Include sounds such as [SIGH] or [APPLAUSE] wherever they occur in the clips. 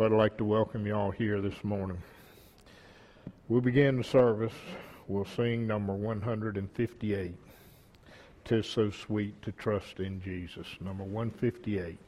But I'd like to welcome you all here this morning. We'll begin the service. We'll sing number 158. Tis so sweet to trust in Jesus. Number 158.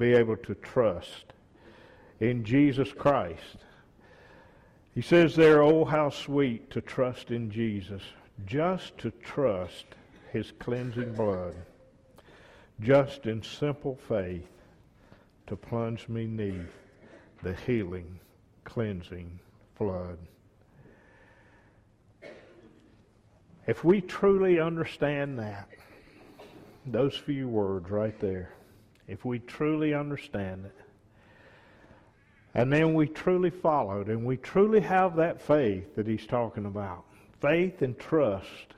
Be able to trust in Jesus Christ. He says there, oh, how sweet to trust in Jesus, just to trust his cleansing blood, just in simple faith to plunge me neath the healing, cleansing flood. If we truly understand that, those few words right there, if we truly understand it. And then we truly follow it, and we truly have that faith that he's talking about. Faith and trust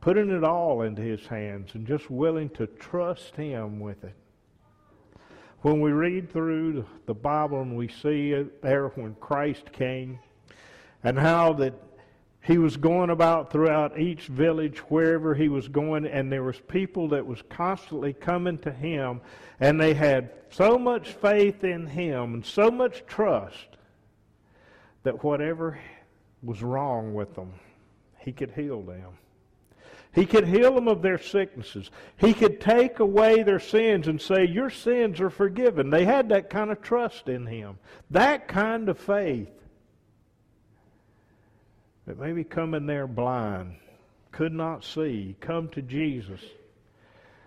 putting it all into his hands and just willing to trust him with it. When we read through the Bible and we see it there when Christ came and how that he was going about throughout each village wherever he was going and there was people that was constantly coming to him and they had so much faith in him and so much trust that whatever was wrong with them he could heal them he could heal them of their sicknesses. He could take away their sins and say, Your sins are forgiven. They had that kind of trust in Him, that kind of faith. But maybe come in there blind, could not see, come to Jesus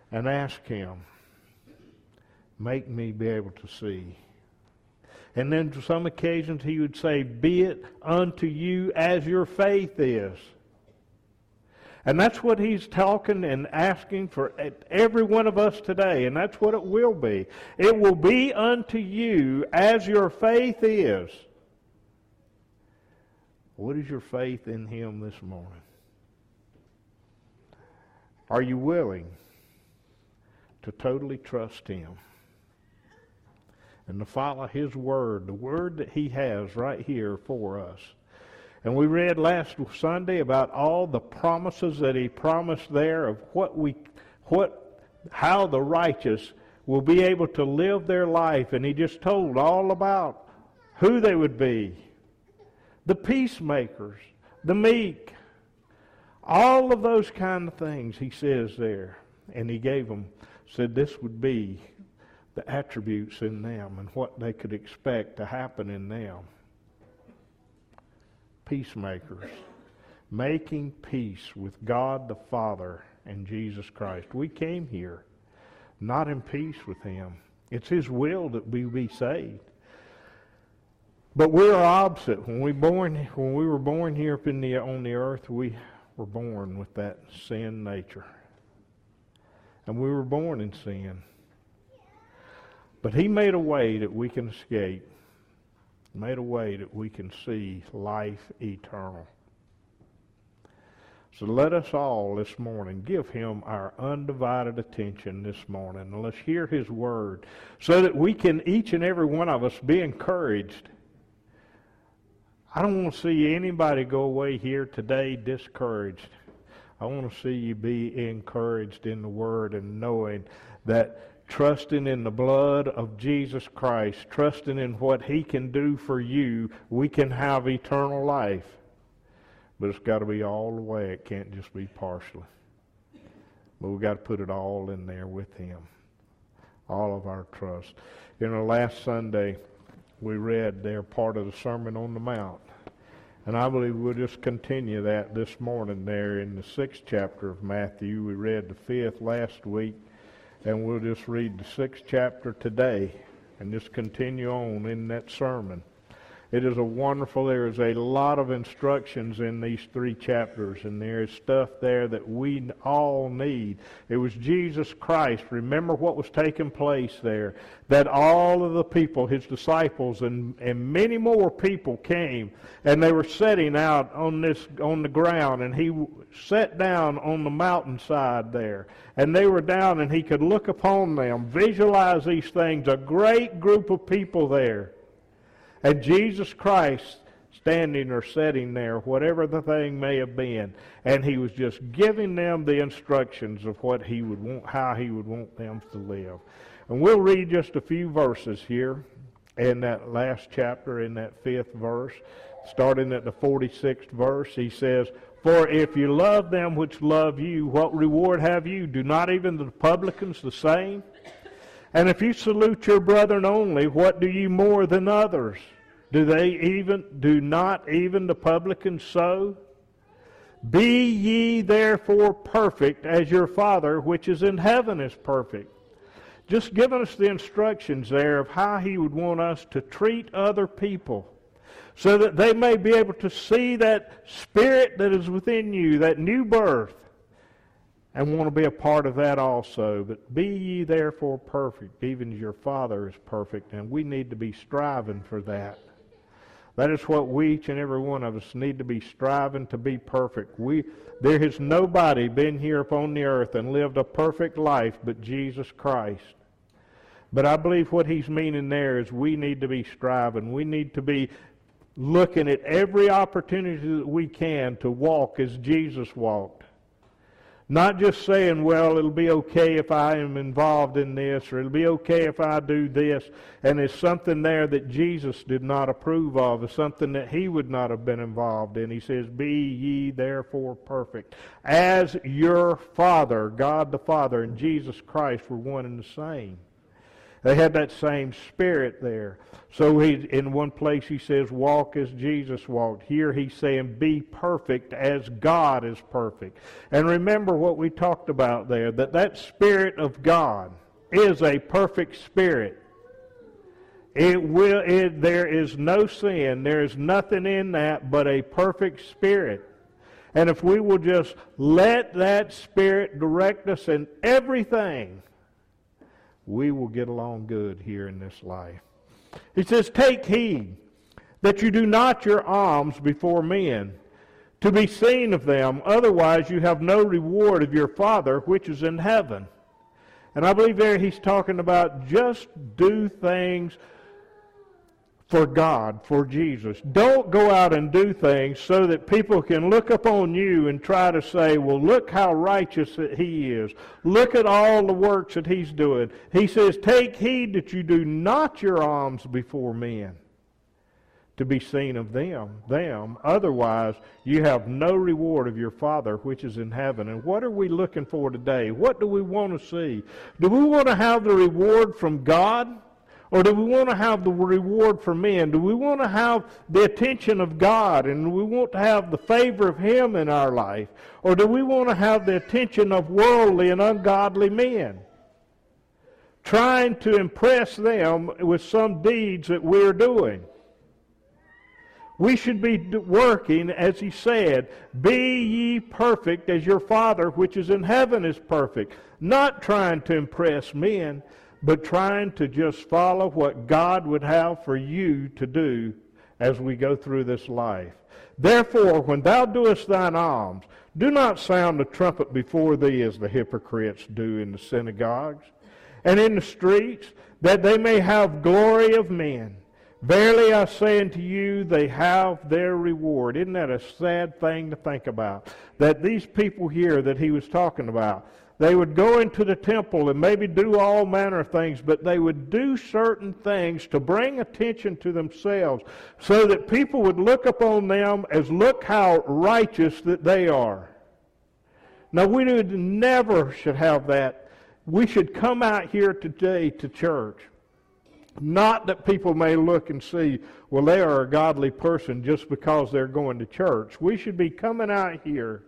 and ask Him, Make me be able to see. And then to some occasions he would say, Be it unto you as your faith is. And that's what he's talking and asking for every one of us today. And that's what it will be. It will be unto you as your faith is. What is your faith in him this morning? Are you willing to totally trust him? And to follow his word, the word that he has right here for us. And we read last Sunday about all the promises that he promised there of what we, what, how the righteous will be able to live their life. And he just told all about who they would be. The peacemakers, the meek, all of those kind of things he says there. And he gave them, said this would be the attributes in them and what they could expect to happen in them peacemakers, making peace with God the Father and Jesus Christ. We came here not in peace with Him. It's His will that we be saved. But we're opposite. When we born, when we were born here up in the, on the earth, we were born with that sin nature, and we were born in sin. But He made a way that we can escape made a way that we can see life eternal. So let us all this morning give him our undivided attention this morning. Let's hear his word so that we can, each and every one of us, be encouraged. I don't want to see anybody go away here today discouraged. I want to see you be encouraged in the word and knowing that trusting in the blood of Jesus Christ, trusting in what he can do for you, we can have eternal life. But it's got to be all the way. It can't just be partially. But we've got to put it all in there with him. All of our trust. You know, last Sunday we read there part of the Sermon on the Mount. And I believe we'll just continue that this morning there in the sixth chapter of Matthew. We read the fifth last week. And we'll just read the sixth chapter today and just continue on in that sermon. It is a wonderful, there is a lot of instructions in these three chapters, and there is stuff there that we all need. It was Jesus Christ. Remember what was taking place there. That all of the people, his disciples, and, and many more people came, and they were sitting out on this on the ground, and he sat down on the mountainside there. And they were down, and he could look upon them, visualize these things, a great group of people there. And Jesus Christ standing or sitting there, whatever the thing may have been, and he was just giving them the instructions of what he would want, how he would want them to live. And we'll read just a few verses here in that last chapter, in that fifth verse, starting at the 46th verse. He says, For if you love them which love you, what reward have you? Do not even the publicans the same? And if you salute your brethren only, what do you more than others? Do they even do not even the publicans so? Be ye therefore perfect as your Father which is in heaven is perfect. Just giving us the instructions there of how he would want us to treat other people so that they may be able to see that spirit that is within you, that new birth, and want to be a part of that also. But be ye therefore perfect, even as your Father is perfect. And we need to be striving for that. That is what we, each and every one of us, need to be striving to be perfect. We, there has nobody been here upon the earth and lived a perfect life but Jesus Christ. But I believe what he's meaning there is we need to be striving. We need to be looking at every opportunity that we can to walk as Jesus walked. Not just saying, well, it'll be okay if I am involved in this, or it'll be okay if I do this, and there's something there that Jesus did not approve of, or something that he would not have been involved in. He says, Be ye therefore perfect, as your Father, God the Father, and Jesus Christ were one and the same. They had that same spirit there. So he, in one place he says, walk as Jesus walked. Here he's saying, be perfect as God is perfect. And remember what we talked about there, that that spirit of God is a perfect spirit. It will, it, there is no sin. There is nothing in that but a perfect spirit. And if we will just let that spirit direct us in everything, we will get along good here in this life. He says, Take heed that you do not your alms before men to be seen of them, otherwise you have no reward of your Father which is in heaven. And I believe there he's talking about just do things for God, for Jesus. Don't go out and do things so that people can look upon you and try to say, well, look how righteous that he is. Look at all the works that he's doing. He says, take heed that you do not your alms before men to be seen of them, them. Otherwise, you have no reward of your Father which is in heaven. And what are we looking for today? What do we want to see? Do we want to have the reward from God? Or do we want to have the reward for men? Do we want to have the attention of God and we want to have the favor of Him in our life? Or do we want to have the attention of worldly and ungodly men? Trying to impress them with some deeds that we're doing. We should be working, as he said, be ye perfect as your Father which is in heaven is perfect. Not trying to impress men, but trying to just follow what God would have for you to do as we go through this life. Therefore, when thou doest thine alms, do not sound the trumpet before thee as the hypocrites do in the synagogues and in the streets, that they may have glory of men. Verily I say unto you, they have their reward. Isn't that a sad thing to think about? That these people here that he was talking about, they would go into the temple and maybe do all manner of things, but they would do certain things to bring attention to themselves so that people would look upon them as look how righteous that they are. Now, we never should have that. We should come out here today to church. Not that people may look and see, well, they are a godly person just because they're going to church. We should be coming out here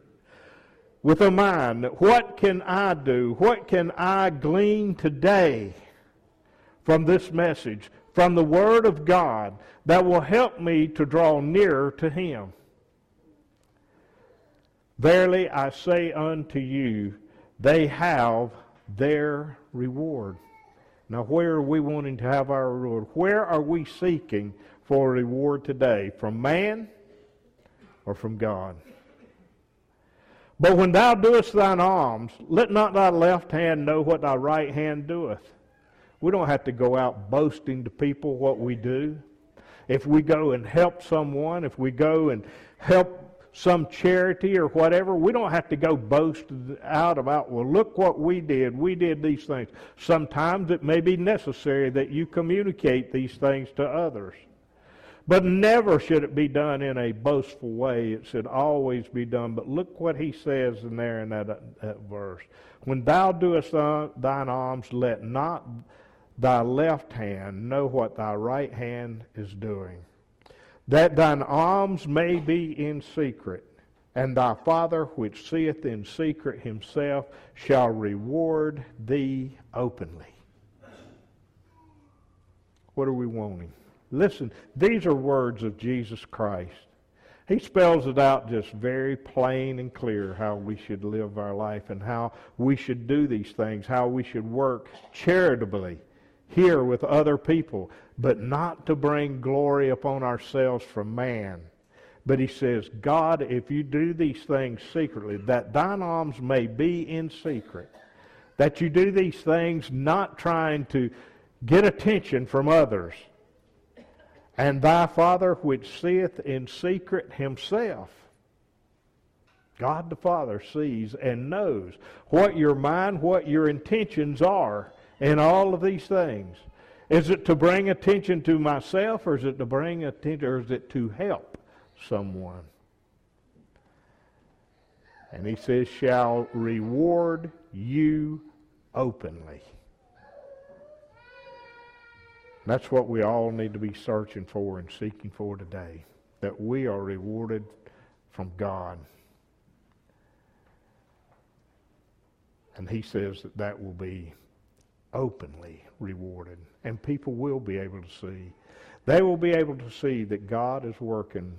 with a mind what can I do? What can I glean today from this message, from the Word of God, that will help me to draw nearer to Him? Verily I say unto you, they have their reward. Now, where are we wanting to have our reward? Where are we seeking for a reward today? From man or from God? But when thou doest thine alms, let not thy left hand know what thy right hand doeth. We don't have to go out boasting to people what we do. If we go and help someone, if we go and help some charity or whatever, we don't have to go boast out about, well, look what we did. We did these things. Sometimes it may be necessary that you communicate these things to others. But never should it be done in a boastful way. It should always be done. But look what he says in there in that, uh, that verse. When thou doest thine alms, let not thy left hand know what thy right hand is doing. That thine alms may be in secret, and thy Father which seeth in secret himself shall reward thee openly. What are we wanting? Listen, these are words of Jesus Christ. He spells it out just very plain and clear how we should live our life and how we should do these things, how we should work charitably here with other people, but not to bring glory upon ourselves from man. But he says, God, if you do these things secretly, that thine alms may be in secret, that you do these things not trying to get attention from others. And thy Father which seeth in secret himself, God the Father sees and knows what your mind, what your intentions are in all of these things. Is it to bring attention to myself or is it to bring attention or is it to help someone? And he says, shall reward you openly. That's what we all need to be searching for and seeking for today. That we are rewarded from God. And he says that that will be openly rewarded. And people will be able to see. They will be able to see that God is working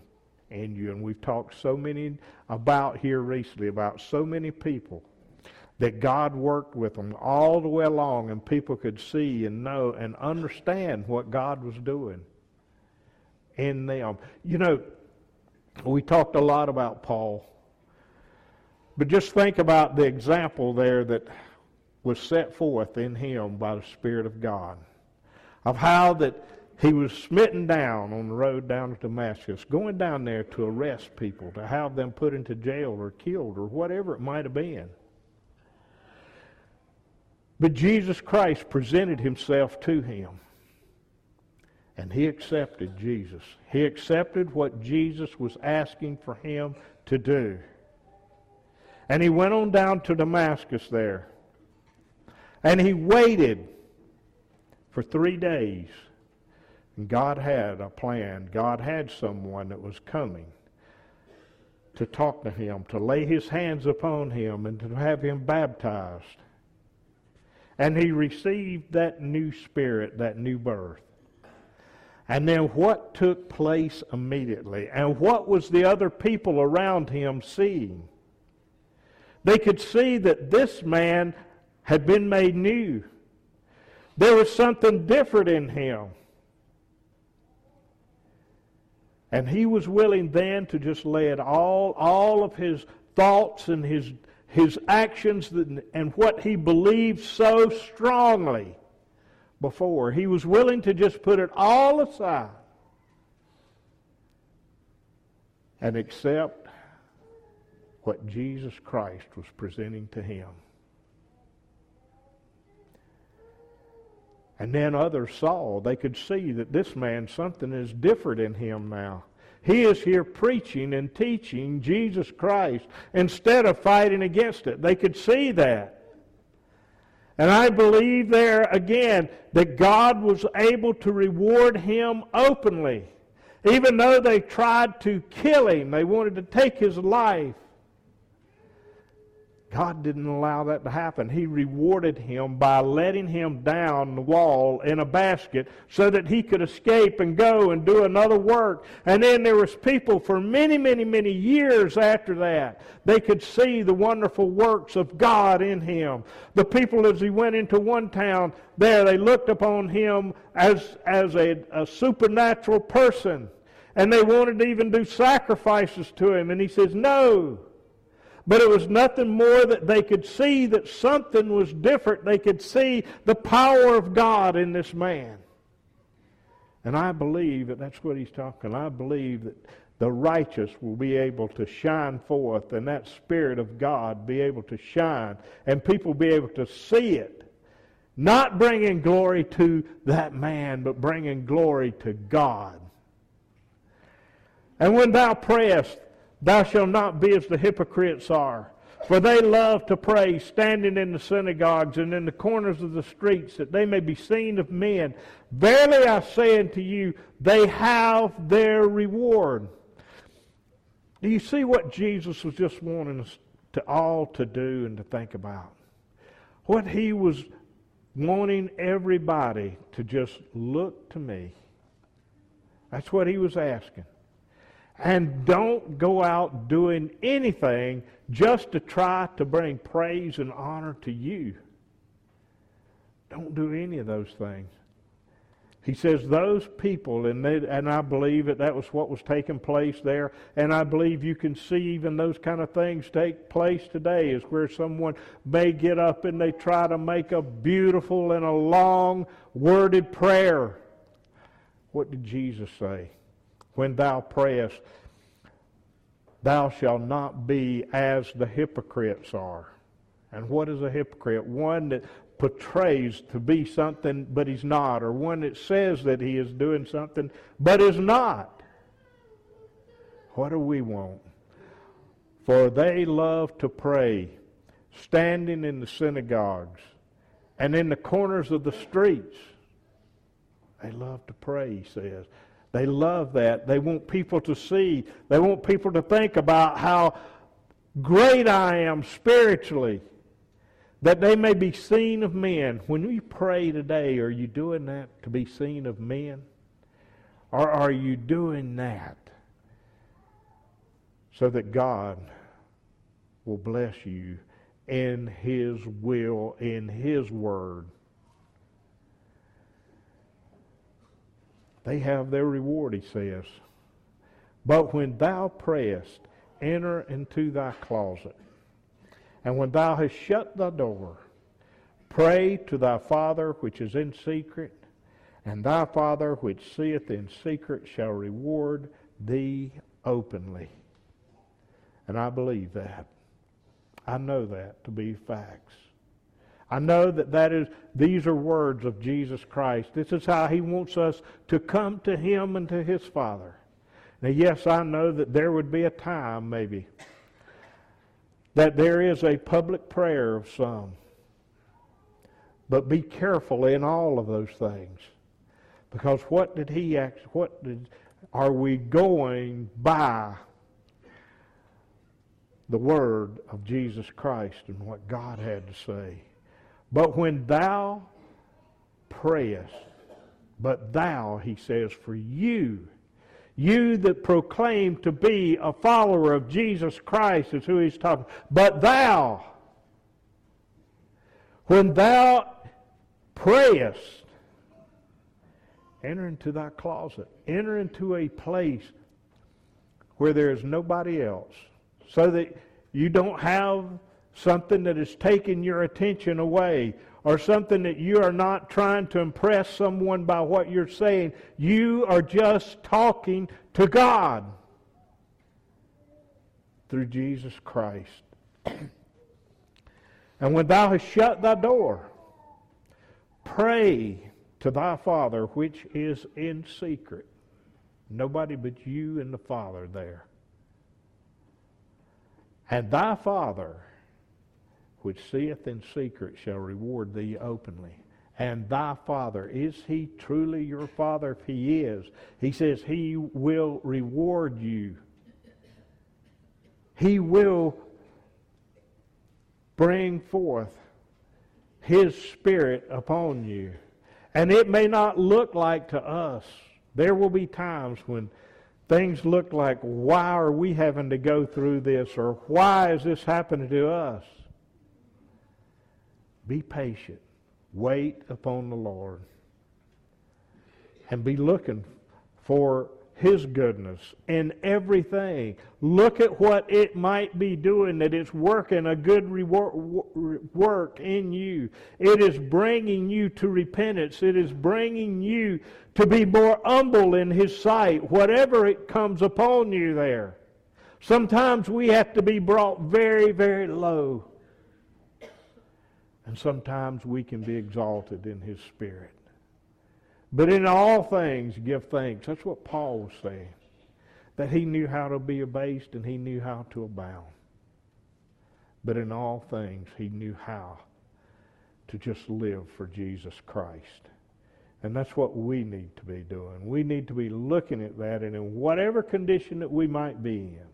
in you. And we've talked so many about here recently about so many people that God worked with them all the way along and people could see and know and understand what God was doing in them. You know, we talked a lot about Paul, but just think about the example there that was set forth in him by the Spirit of God of how that he was smitten down on the road down to Damascus, going down there to arrest people, to have them put into jail or killed or whatever it might have been. But Jesus Christ presented himself to him. And he accepted Jesus. He accepted what Jesus was asking for him to do. And he went on down to Damascus there. And he waited for three days. And God had a plan. God had someone that was coming to talk to him, to lay his hands upon him, and to have him baptized. And he received that new spirit, that new birth. And then what took place immediately? And what was the other people around him seeing? They could see that this man had been made new. There was something different in him. And he was willing then to just lay it all, all of his thoughts and his his actions and what he believed so strongly before. He was willing to just put it all aside and accept what Jesus Christ was presenting to him. And then others saw, they could see that this man, something is different in him now. He is here preaching and teaching Jesus Christ instead of fighting against it. They could see that. And I believe there again that God was able to reward him openly. Even though they tried to kill him, they wanted to take his life. God didn't allow that to happen. He rewarded him by letting him down the wall in a basket so that he could escape and go and do another work. And then there was people for many, many, many years after that. They could see the wonderful works of God in him. The people as he went into one town there, they looked upon him as, as a, a supernatural person. And they wanted to even do sacrifices to him. And he says, no. But it was nothing more that they could see that something was different. They could see the power of God in this man. And I believe that that's what he's talking. I believe that the righteous will be able to shine forth and that Spirit of God be able to shine and people be able to see it. Not bringing glory to that man, but bringing glory to God. And when thou prayest, Thou shalt not be as the hypocrites are. For they love to pray, standing in the synagogues and in the corners of the streets, that they may be seen of men. Verily I say unto you, they have their reward. Do you see what Jesus was just wanting us to all to do and to think about? What he was wanting everybody to just look to me. That's what he was asking. And don't go out doing anything just to try to bring praise and honor to you. Don't do any of those things. He says those people, and, they, and I believe that that was what was taking place there, and I believe you can see even those kind of things take place today, is where someone may get up and they try to make a beautiful and a long worded prayer. What did Jesus say? When thou prayest, thou shalt not be as the hypocrites are. And what is a hypocrite? One that portrays to be something but he's not, or one that says that he is doing something but is not. What do we want? For they love to pray, standing in the synagogues and in the corners of the streets. They love to pray, he says. They love that. They want people to see. They want people to think about how great I am spiritually that they may be seen of men. When we pray today, are you doing that to be seen of men? Or are you doing that so that God will bless you in His will, in His word? They have their reward, he says. But when thou prayest, enter into thy closet and when thou hast shut the door, pray to thy Father which is in secret, and thy Father which seeth in secret shall reward thee openly. And I believe that. I know that to be facts. I know that that is these are words of Jesus Christ. This is how he wants us to come to him and to his Father. Now yes, I know that there would be a time maybe that there is a public prayer of some. But be careful in all of those things. Because what did he act, what did, are we going by the word of Jesus Christ and what God had to say? But when thou prayest, but thou, he says, for you, you that proclaim to be a follower of Jesus Christ is who he's talking. But thou, when thou prayest, enter into thy closet. Enter into a place where there is nobody else. So that you don't have something that is taking your attention away or something that you are not trying to impress someone by what you're saying. You are just talking to God through Jesus Christ. [CLEARS THROAT] and when thou hast shut thy door, pray to thy Father which is in secret. Nobody but you and the Father there. And thy Father which seeth in secret shall reward thee openly. And thy Father, is he truly your Father? If he is, he says he will reward you. He will bring forth his Spirit upon you. And it may not look like to us. There will be times when things look like, why are we having to go through this? Or why is this happening to us? Be patient. Wait upon the Lord. And be looking for His goodness in everything. Look at what it might be doing that it's working a good work in you. It is bringing you to repentance. It is bringing you to be more humble in His sight, whatever it comes upon you there. Sometimes we have to be brought very, very low. And sometimes we can be exalted in his spirit. But in all things, give thanks. That's what Paul was saying. That he knew how to be abased and he knew how to abound. But in all things, he knew how to just live for Jesus Christ. And that's what we need to be doing. We need to be looking at that, and in whatever condition that we might be in,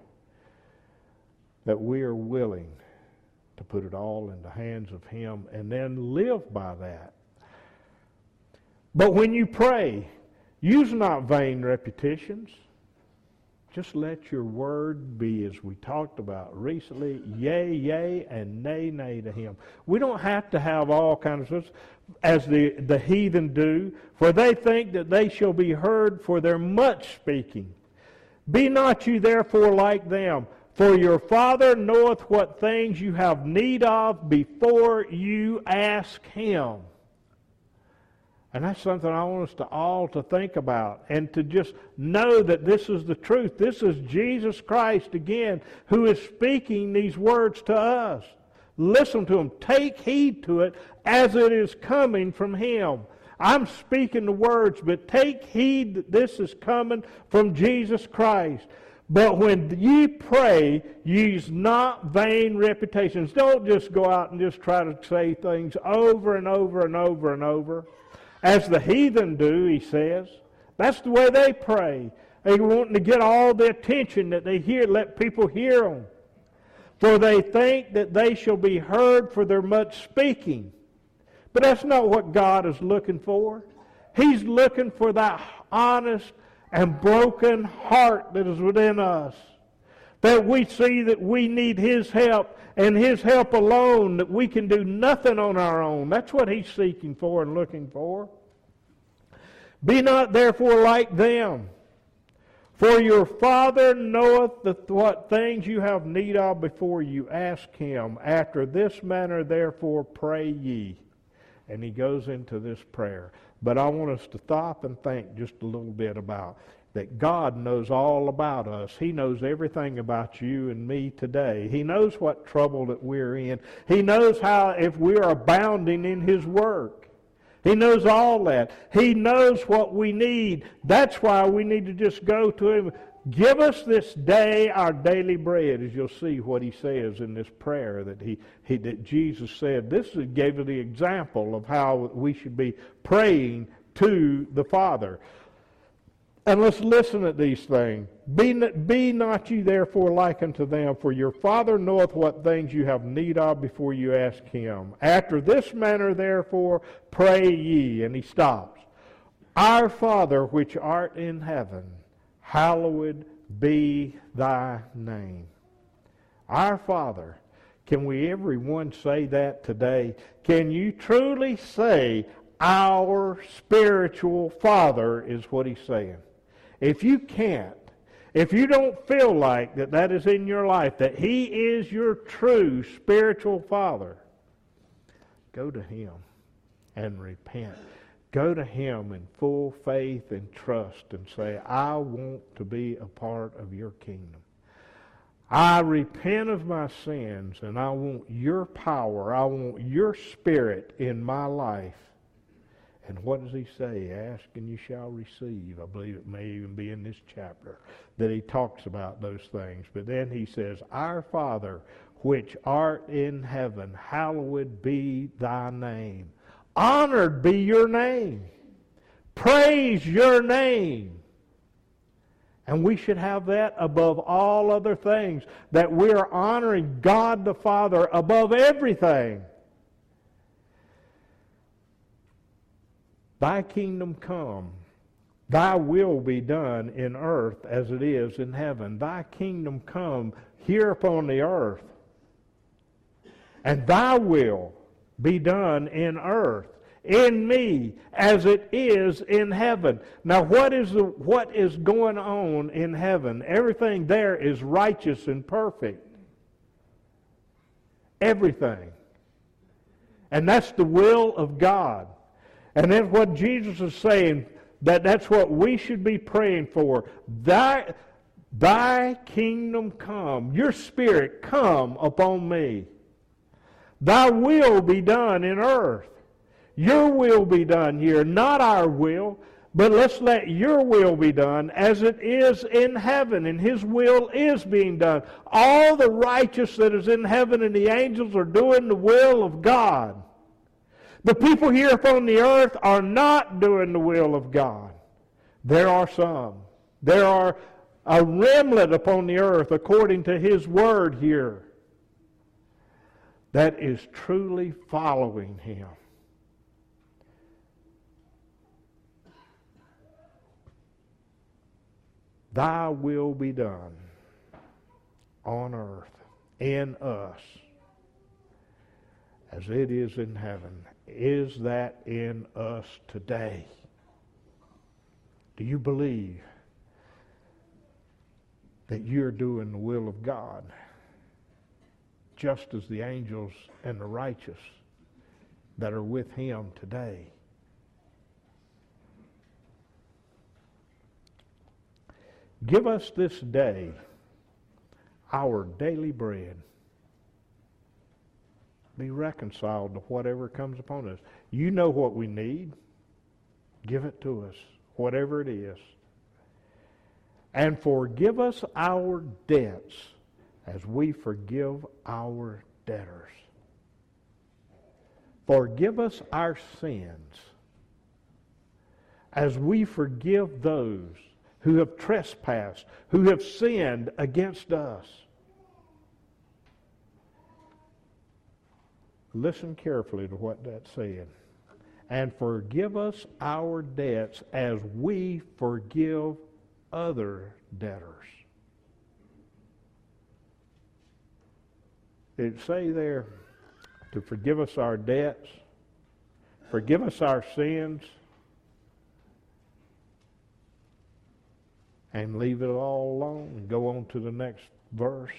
that we are willing to put it all in the hands of Him and then live by that. But when you pray, use not vain repetitions. Just let your word be, as we talked about recently, yea, yea, and nay, nay to him. We don't have to have all kinds of as the, the heathen do, for they think that they shall be heard for their much speaking. Be not you therefore like them, for your Father knoweth what things you have need of before you ask him. And that's something I want us to all to think about and to just know that this is the truth. This is Jesus Christ again who is speaking these words to us. Listen to him. Take heed to it as it is coming from him. I'm speaking the words, but take heed that this is coming from Jesus Christ. But when ye pray, use not vain reputations. Don't just go out and just try to say things over and over and over and over as the heathen do, he says. That's the way they pray. They want to get all the attention that they hear, let people hear them. For they think that they shall be heard for their much speaking. But that's not what God is looking for. He's looking for that honest and broken heart that is within us. That we see that we need His help and His help alone, that we can do nothing on our own. That's what He's seeking for and looking for. Be not therefore like them. For your Father knoweth the, what things you have need of before you ask Him. After this manner, therefore, pray ye. And he goes into this prayer. But I want us to stop and think just a little bit about that God knows all about us. He knows everything about you and me today. He knows what trouble that we're in. He knows how if we're abounding in His work. He knows all that. He knows what we need. That's why we need to just go to Him. Give us this day our daily bread, as you'll see what he says in this prayer that he, he that Jesus said. This gave the example of how we should be praying to the Father. And let's listen at these things. Be, be not ye therefore like unto them, for your Father knoweth what things you have need of before you ask him. After this manner therefore pray ye. And he stops. Our Father which art in heaven, hallowed be thy name. Our Father. Can we everyone say that today? Can you truly say, our spiritual Father is what he's saying? If you can't, if you don't feel like that that is in your life, that He is your true spiritual Father, go to Him and repent. Go to Him in full faith and trust and say, I want to be a part of your kingdom. I repent of my sins and I want your power. I want your spirit in my life. And what does he say? Ask and you shall receive. I believe it may even be in this chapter that he talks about those things. But then he says, Our Father, which art in heaven, hallowed be thy name. Honored be your name. Praise your name. And we should have that above all other things, that we are honoring God the Father above everything. Thy kingdom come. Thy will be done in earth as it is in heaven. Thy kingdom come here upon the earth. And thy will be done in earth, in me, as it is in heaven. Now, what is, the, what is going on in heaven? Everything there is righteous and perfect. Everything. And that's the will of God. And then what Jesus is saying, that that's what we should be praying for. Thy, thy kingdom come, your spirit come upon me. Thy will be done in earth. Your will be done here, not our will, but let's let your will be done as it is in heaven, and his will is being done. All the righteous that is in heaven and the angels are doing the will of God. The people here upon the earth are not doing the will of God. There are some. There are a remnant upon the earth, according to his word here, that is truly following him. Thy will be done on earth, in us, as it is in heaven. Is that in us today? Do you believe that you're doing the will of God? Just as the angels and the righteous that are with him today. Give us this day our daily bread. Be reconciled to whatever comes upon us. You know what we need. Give it to us, whatever it is. And forgive us our debts as we forgive our debtors. Forgive us our sins as we forgive those who have trespassed, who have sinned against us. Listen carefully to what that said. And forgive us our debts as we forgive other debtors. Did it say there to forgive us our debts? Forgive us our sins? and leave it all alone and go on to the next verse.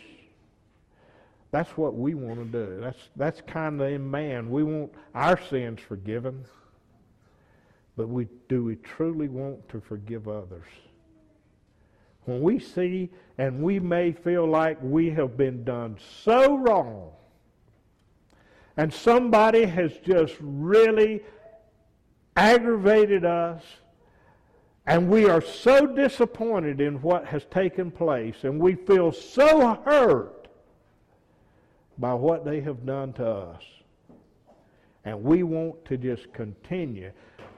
That's what we want to do. That's that's kind of in man. We want our sins forgiven, but we do we truly want to forgive others? When we see and we may feel like we have been done so wrong, and somebody has just really aggravated us and we are so disappointed in what has taken place, and we feel so hurt by what they have done to us. And we want to just continue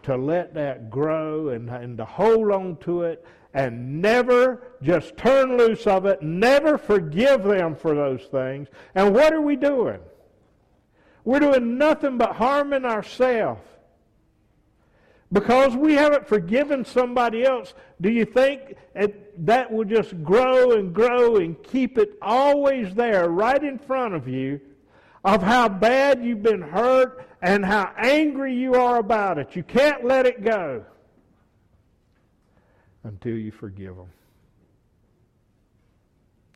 to let that grow and, and to hold on to it and never just turn loose of it, never forgive them for those things. And what are we doing? We're doing nothing but harming ourselves. Because we haven't forgiven somebody else, do you think that will just grow and grow and keep it always there, right in front of you, of how bad you've been hurt and how angry you are about it? You can't let it go until you forgive them.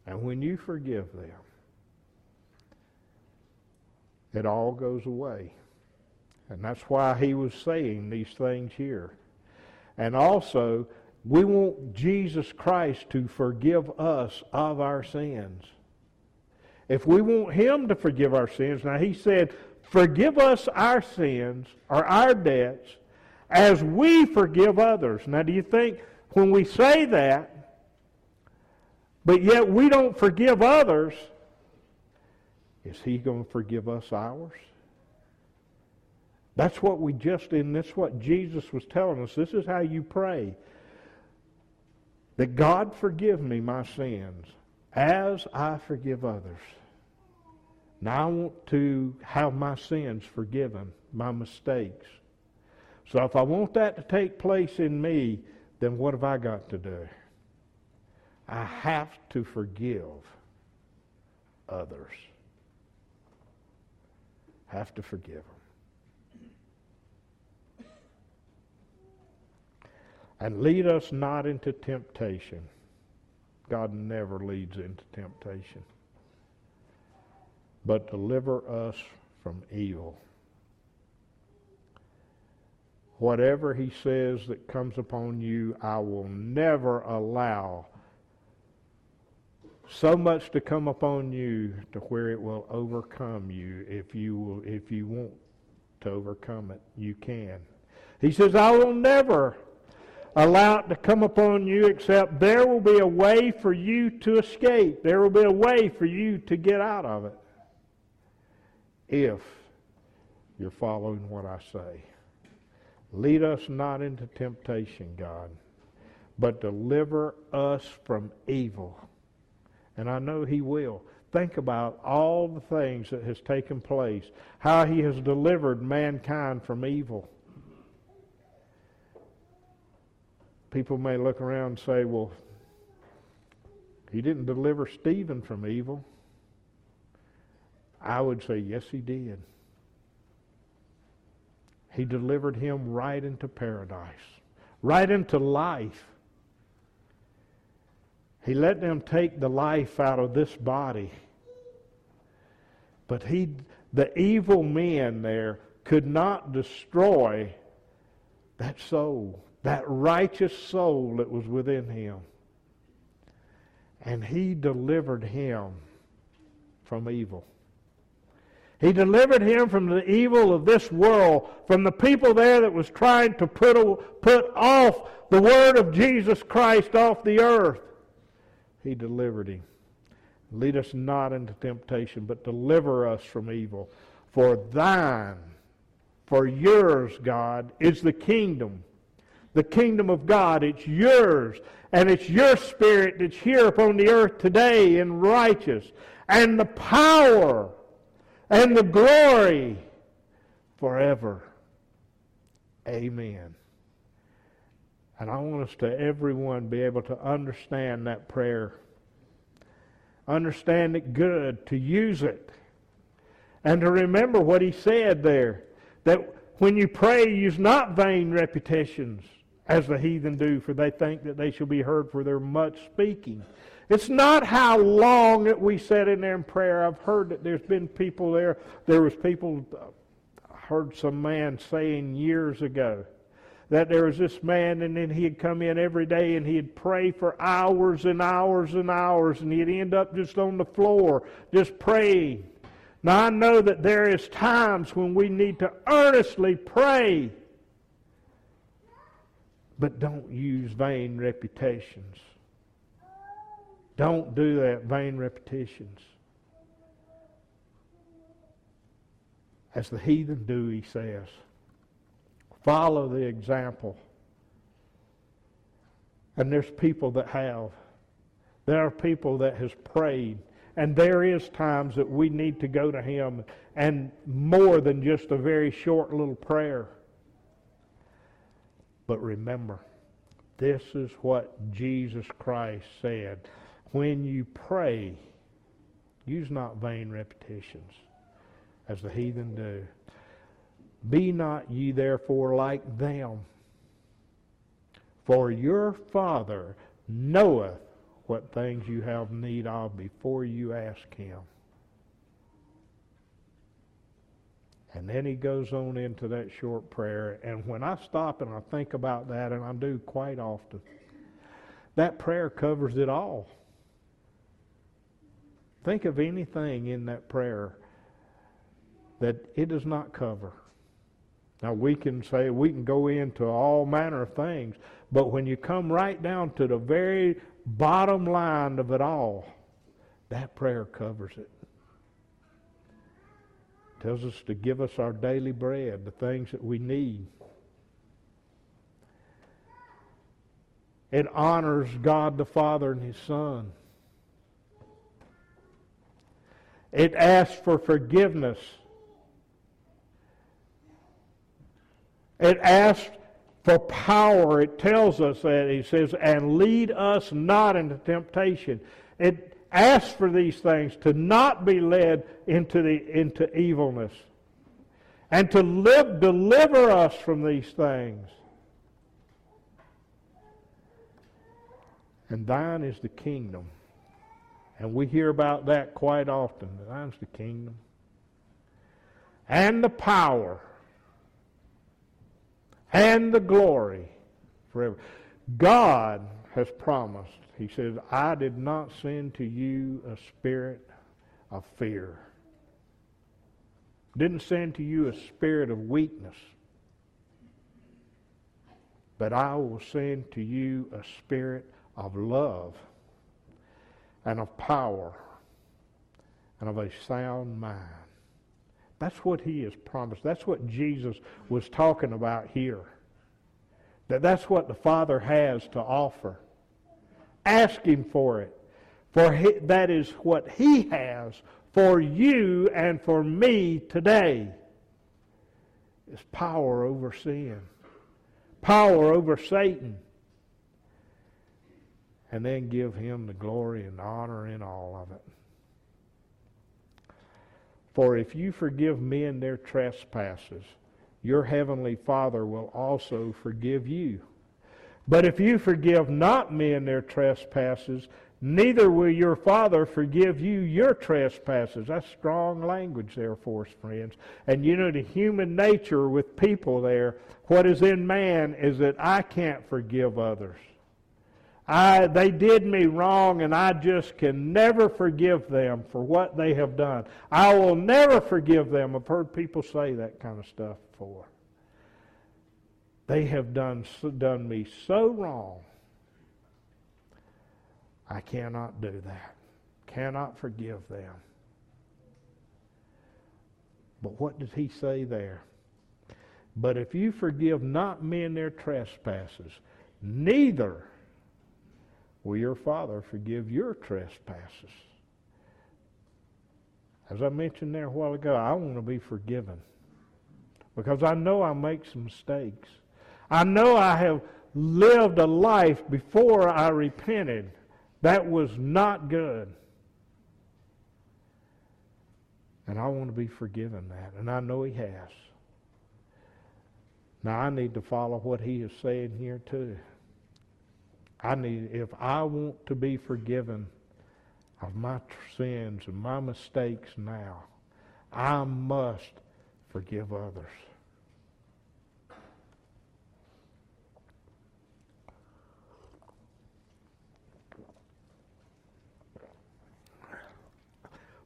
And when you forgive them, it all goes away. And that's why he was saying these things here. And also, we want Jesus Christ to forgive us of our sins. If we want him to forgive our sins, now he said, forgive us our sins or our debts as we forgive others. Now, do you think when we say that, but yet we don't forgive others, is he going to forgive us ours? That's what we just in that's what Jesus was telling us. This is how you pray. That God forgive me my sins as I forgive others. Now I want to have my sins forgiven, my mistakes. So if I want that to take place in me, then what have I got to do? I have to forgive others. Have to forgive them. And lead us not into temptation. God never leads into temptation. But deliver us from evil. Whatever he says that comes upon you, I will never allow so much to come upon you to where it will overcome you if you will, if you want to overcome it you can he says i will never allow it to come upon you except there will be a way for you to escape. There will be a way for you to get out of it if you're following what I say. Lead us not into temptation, God, but deliver us from evil. And I know He will. Think about all the things that has taken place, how He has delivered mankind from evil people may look around and say, well, He didn't deliver Stephen from evil. I would say, yes, he did. He delivered him right into paradise, right into life. He let them take the life out of this body. But he, the evil men there could not destroy that soul, that righteous soul that was within him. And he delivered him from evil. He delivered him from the evil of this world, from the people there that was trying to put, put off the word of Jesus Christ off the earth. He delivered him. Lead us not into temptation, but deliver us from evil. For thine, for yours, God, is the kingdom. The kingdom of God, it's yours. And it's your spirit that's here upon the earth today and righteous. And the power and the glory forever. Amen. And I want us to, everyone, be able to understand that prayer. Understand it good, to use it. And to remember what he said there. That when you pray, use not vain repetitions, as the heathen do, for they think that they shall be heard for their much speaking. It's not how long that we sat in there in prayer. I've heard that there's been people there. There was people, uh, I heard some man saying years ago that there was this man and then he'd come in every day and he'd pray for hours and hours and hours and he'd end up just on the floor just praying. Now I know that there is times when we need to earnestly pray, but don't use vain reputations. Don't do that, vain repetitions. As the heathen do, he says. Follow the example. And there's people that have. There are people that has prayed. And there is times that we need to go to him and more than just a very short little prayer. But remember, this is what Jesus Christ said when you pray, use not vain repetitions, as the heathen do. Be not ye therefore like them, for your Father knoweth what things you have need of before you ask him. And then he goes on into that short prayer. And when I stop and I think about that, and I do quite often, that prayer covers it all. Think of anything in that prayer that it does not cover. Now we can say we can go into all manner of things, but when you come right down to the very bottom line of it all, that prayer covers it. Tells us to give us our daily bread, the things that we need. It honors God the Father and His Son. It asks for forgiveness. It asks for power. It tells us that. He says, and lead us not into temptation. It asks for these things to not be led into, the, into evilness. And to live, deliver us from these things. And thine is the kingdom and we hear about that quite often. That's the kingdom. And the power. And the glory forever. God has promised. He says, I did not send to you a spirit of fear. Didn't send to you a spirit of weakness. But I will send to you a spirit of love and of power and of a sound mind. That's what he has promised. That's what Jesus was talking about here. That that's what the Father has to offer. Ask him for it. For he, that is what he has for you and for me today. Is power over sin. Power over Satan and then give him the glory and honor in all of it. For if you forgive men their trespasses, your heavenly Father will also forgive you. But if you forgive not men their trespasses, neither will your Father forgive you your trespasses. That's strong language there for us, friends. And you know, the human nature with people there, what is in man is that I can't forgive others. I, they did me wrong, and I just can never forgive them for what they have done. I will never forgive them. I've heard people say that kind of stuff before. They have done, done me so wrong. I cannot do that. Cannot forgive them. But what does he say there? But if you forgive not men their trespasses, neither will your Father forgive your trespasses. As I mentioned there a while ago, I want to be forgiven because I know I make some mistakes. I know I have lived a life before I repented that was not good. And I want to be forgiven that. And I know he has. Now I need to follow what he is saying here too. I need, if I want to be forgiven of my sins and my mistakes now, I must forgive others.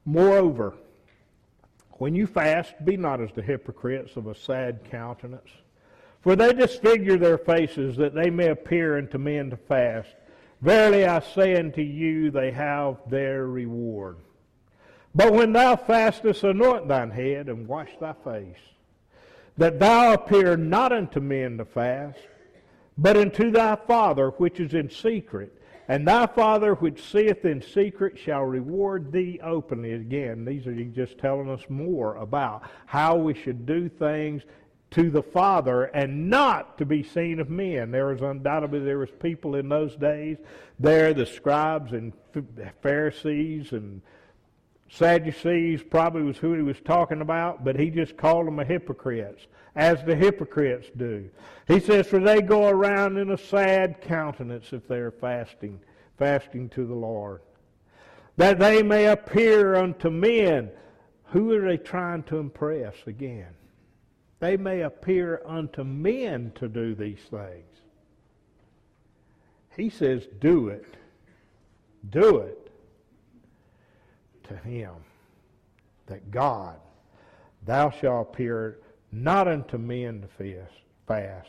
Moreover, when you fast, be not as the hypocrites of a sad countenance. For they disfigure their faces that they may appear unto men to fast. Verily I say unto you, they have their reward. But when thou fastest, anoint thine head and wash thy face, that thou appear not unto men to fast, but unto thy Father which is in secret, and thy Father which seeth in secret shall reward thee openly. Again, these are just telling us more about how we should do things to the Father and not to be seen of men. There was undoubtedly there was people in those days there, the scribes and Pharisees and Sadducees probably was who he was talking about, but he just called them a hypocrites, as the hypocrites do. He says, For they go around in a sad countenance if they are fasting, fasting to the Lord, that they may appear unto men. Who are they trying to impress again? They may appear unto men to do these things. He says, Do it. Do it to him that God, thou shalt appear not unto men to fast,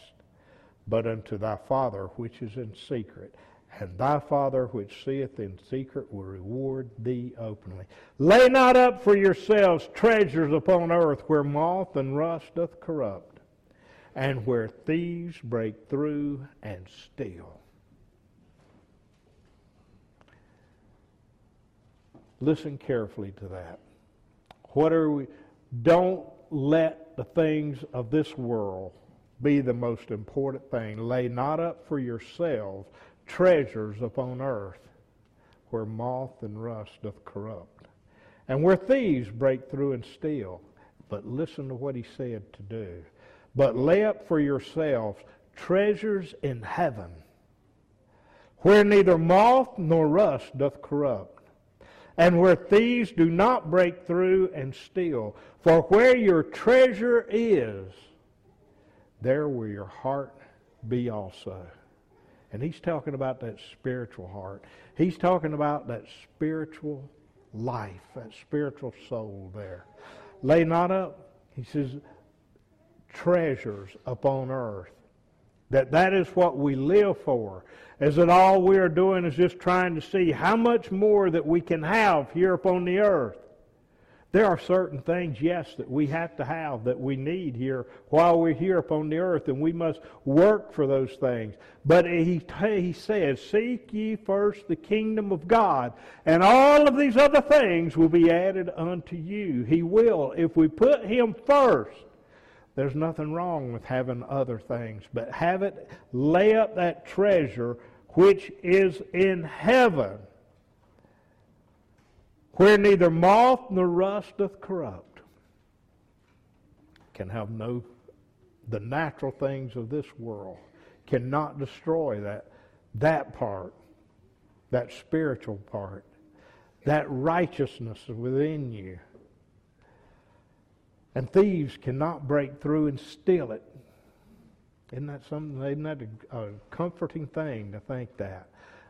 but unto thy Father which is in secret. And thy Father which seeth in secret will reward thee openly. Lay not up for yourselves treasures upon earth where moth and rust doth corrupt, and where thieves break through and steal. Listen carefully to that. What are we? Don't let the things of this world be the most important thing. Lay not up for yourselves treasures upon earth where moth and rust doth corrupt, and where thieves break through and steal. But listen to what he said to do. But lay up for yourselves treasures in heaven, where neither moth nor rust doth corrupt and where thieves do not break through and steal. For where your treasure is, there will your heart be also. And he's talking about that spiritual heart. He's talking about that spiritual life, that spiritual soul there. Lay not up, he says, treasures upon earth. That that is what we live for is that all we are doing is just trying to see how much more that we can have here upon the earth. There are certain things, yes, that we have to have, that we need here while we're here upon the earth, and we must work for those things. But he, he says, Seek ye first the kingdom of God, and all of these other things will be added unto you. He will, if we put him first. There's nothing wrong with having other things, but have it, lay up that treasure which is in heaven, where neither moth nor rust doth corrupt, can have no, the natural things of this world cannot destroy that, that part, that spiritual part, that righteousness within you. And thieves cannot break through and steal it. Isn't that something? Isn't that a, a comforting thing to think that?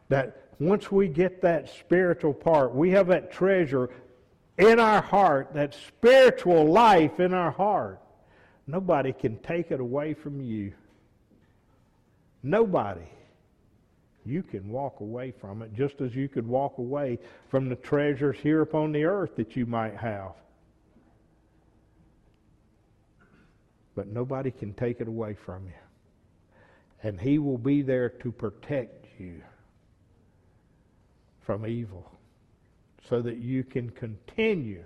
That once we get that spiritual part, we have that treasure in our heart, that spiritual life in our heart. Nobody can take it away from you. Nobody. You can walk away from it just as you could walk away from the treasures here upon the earth that you might have. But nobody can take it away from you. And He will be there to protect you from evil so that you can continue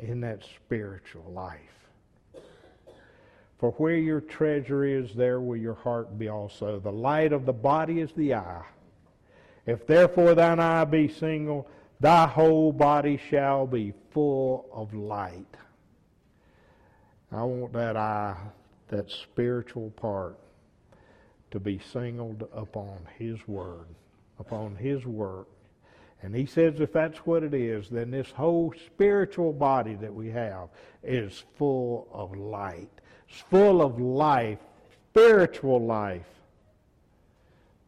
in that spiritual life. For where your treasure is, there will your heart be also. The light of the body is the eye. If therefore thine eye be single, thy whole body shall be full of light. I want that eye, that spiritual part, to be singled upon His Word, upon His work. And he says if that's what it is, then this whole spiritual body that we have is full of light. It's full of life, spiritual life,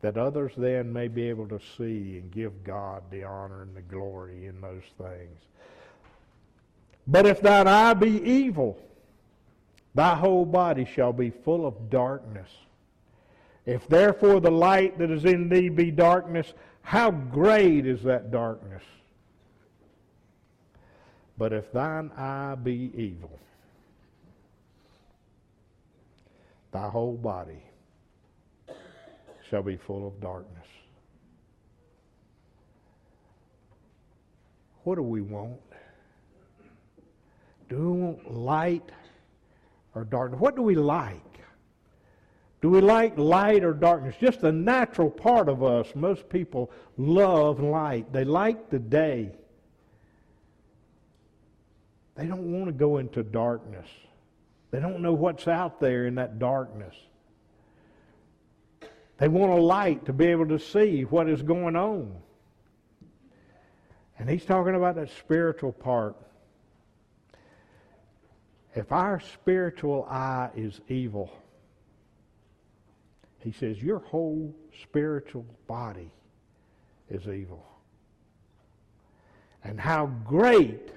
that others then may be able to see and give God the honor and the glory in those things. But if thine eye be evil, thy whole body shall be full of darkness. If therefore the light that is in thee be darkness, how great is that darkness? But if thine eye be evil, thy whole body shall be full of darkness. What do we want? Do we want light or darkness? What do we like? Do we like light or darkness? Just a natural part of us. Most people love light. They like the day. They don't want to go into darkness. They don't know what's out there in that darkness. They want a light to be able to see what is going on. And he's talking about that spiritual part. If our spiritual eye is evil, he says, Your whole spiritual body is evil. And how great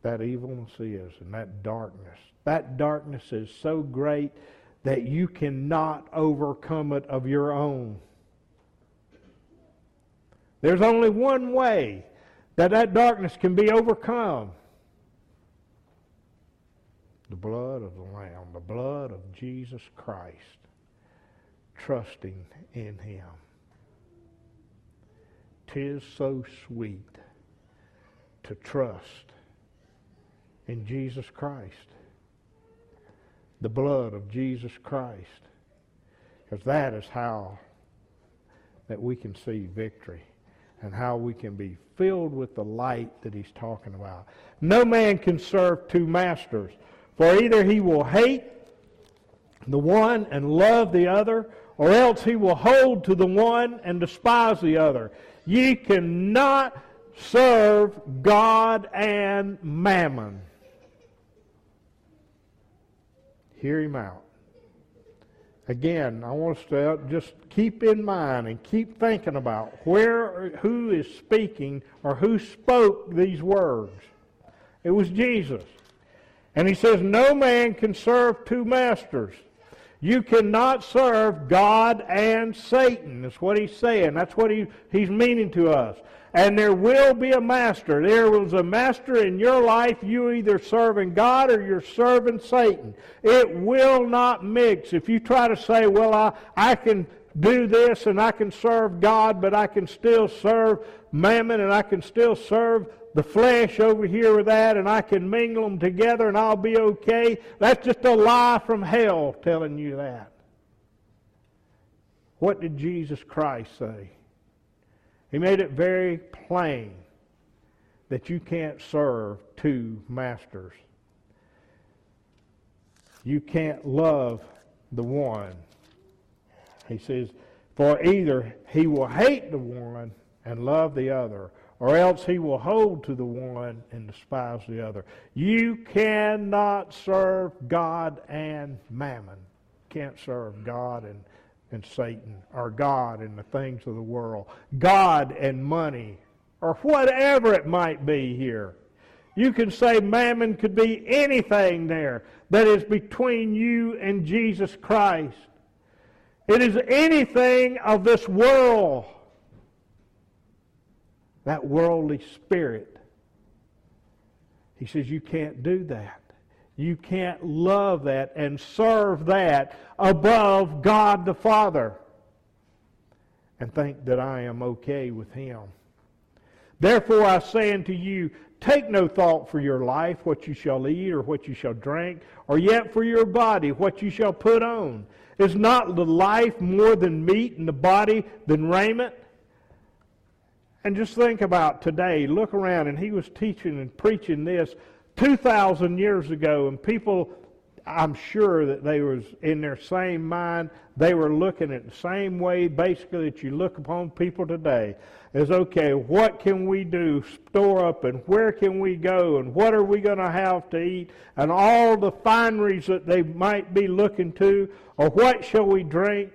that evilness is and that darkness. That darkness is so great that you cannot overcome it of your own. There's only one way that that darkness can be overcome the blood of the Lamb, the blood of Jesus Christ, trusting in Him. Tis so sweet to trust in Jesus Christ, the blood of Jesus Christ, because that is how that we can see victory and how we can be filled with the light that he's talking about. No man can serve two masters. For either he will hate the one and love the other, or else he will hold to the one and despise the other. Ye cannot serve God and mammon. Hear him out. Again, I want us to just keep in mind and keep thinking about where, who is speaking or who spoke these words. It was Jesus. And he says, No man can serve two masters. You cannot serve God and Satan. That's what he's saying. That's what he, he's meaning to us. And there will be a master. There was a master in your life. You either serving God or you're serving Satan. It will not mix. If you try to say, well, I, I can do this and I can serve God, but I can still serve mammon and I can still serve the flesh over here with that and I can mingle them together and I'll be okay. That's just a lie from hell telling you that. What did Jesus Christ say? He made it very plain that you can't serve two masters. You can't love the one. He says, for either he will hate the one and love the other, or else he will hold to the one and despise the other. You cannot serve God and mammon. Can't serve God and, and Satan, or God and the things of the world, God and money, or whatever it might be here. You can say mammon could be anything there that is between you and Jesus Christ. It is anything of this world that worldly spirit. He says you can't do that. You can't love that and serve that above God the Father and think that I am okay with Him. Therefore I say unto you, take no thought for your life, what you shall eat or what you shall drink, or yet for your body, what you shall put on. Is not the life more than meat and the body than raiment? And just think about today. Look around, and he was teaching and preaching this 2,000 years ago, and people, I'm sure that they was in their same mind. They were looking at the same way, basically, that you look upon people today. As okay, what can we do, store up, and where can we go, and what are we going to have to eat, and all the fineries that they might be looking to, or what shall we drink?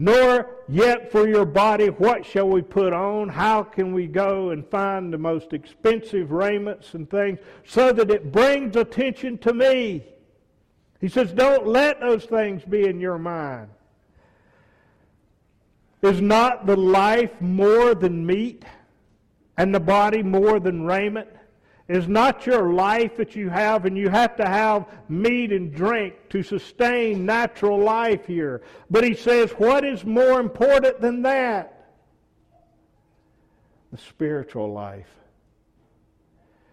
Nor yet for your body what shall we put on? How can we go and find the most expensive raiments and things so that it brings attention to me? He says don't let those things be in your mind. Is not the life more than meat and the body more than raiment is not your life that you have, and you have to have meat and drink to sustain natural life here. But he says, what is more important than that? The spiritual life.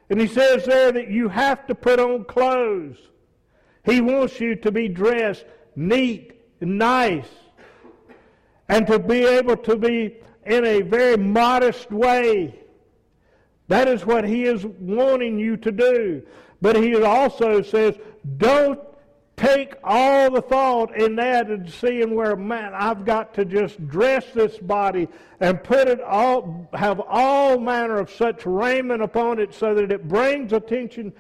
And he says there that you have to put on clothes. He wants you to be dressed neat and nice and to be able to be in a very modest way that is what he is wanting you to do. But he also says, don't take all the thought in that and seeing where, man, I've got to just dress this body and put it all, have all manner of such raiment upon it so that it brings attention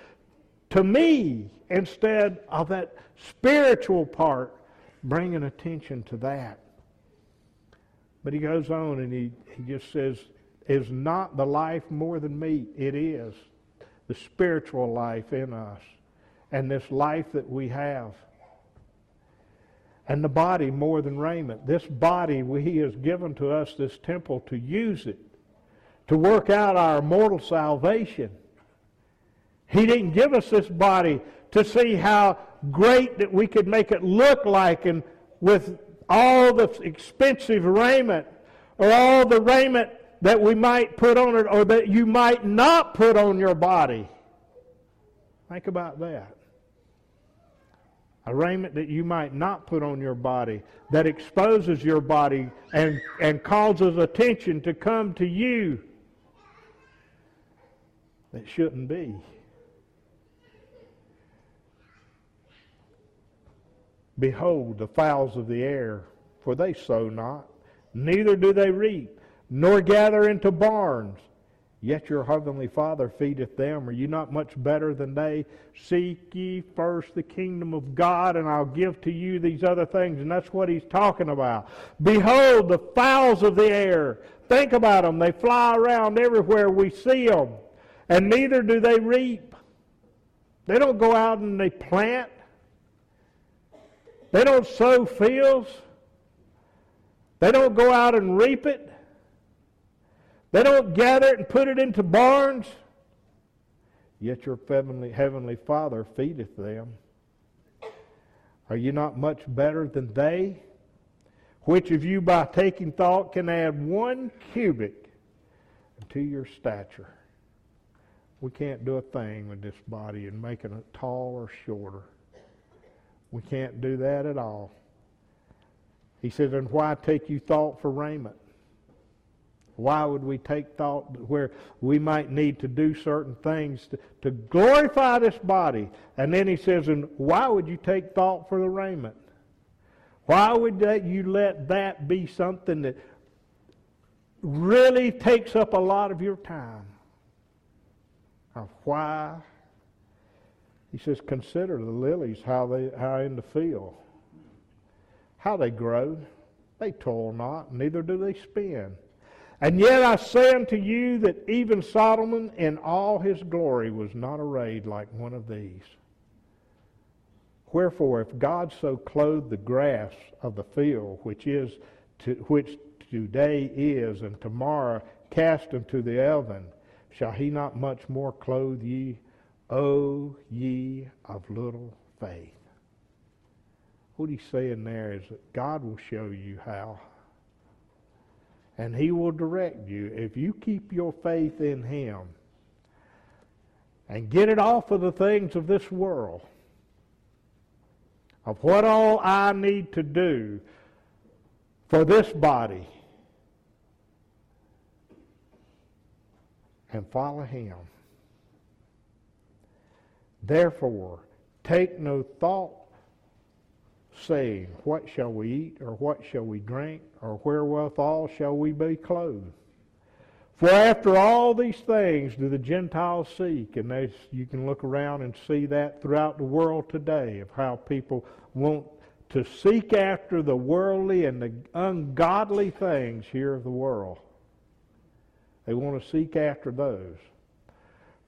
to me instead of that spiritual part bringing attention to that. But he goes on and he, he just says, is not the life more than meat. It is the spiritual life in us and this life that we have. And the body more than raiment. This body, He has given to us this temple to use it, to work out our mortal salvation. He didn't give us this body to see how great that we could make it look like and with all the expensive raiment or all the raiment that we might put on it or that you might not put on your body. Think about that. A raiment that you might not put on your body, that exposes your body and, and causes attention to come to you that shouldn't be. Behold the fowls of the air, for they sow not, neither do they reap nor gather into barns. Yet your heavenly Father feedeth them. Are you not much better than they? Seek ye first the kingdom of God, and I'll give to you these other things. And that's what he's talking about. Behold, the fowls of the air. Think about them. They fly around everywhere. We see them. And neither do they reap. They don't go out and they plant. They don't sow fields. They don't go out and reap it. They don't gather it and put it into barns. Yet your heavenly, heavenly Father feedeth them. Are you not much better than they? Which of you by taking thought can add one cubit to your stature? We can't do a thing with this body and making it tall or shorter. We can't do that at all. He says, and why take you thought for raiment? Why would we take thought where we might need to do certain things to, to glorify this body? And then he says, and why would you take thought for the raiment? Why would that you let that be something that really takes up a lot of your time? Of why? He says, consider the lilies, how they how in the field, how they grow. They toil not, neither do they spin. And yet I say unto you that even Solomon in all his glory was not arrayed like one of these. Wherefore, if God so clothed the grass of the field, which is to, which today is, and tomorrow cast into the oven, shall he not much more clothe ye, O ye of little faith? What he's saying there is that God will show you how and He will direct you if you keep your faith in Him and get it off of the things of this world, of what all I need to do for this body, and follow Him. Therefore, take no thought saying, What shall we eat, or what shall we drink, or wherewithal shall we be clothed? For after all these things do the Gentiles seek, and you can look around and see that throughout the world today of how people want to seek after the worldly and the ungodly things here of the world. They want to seek after those.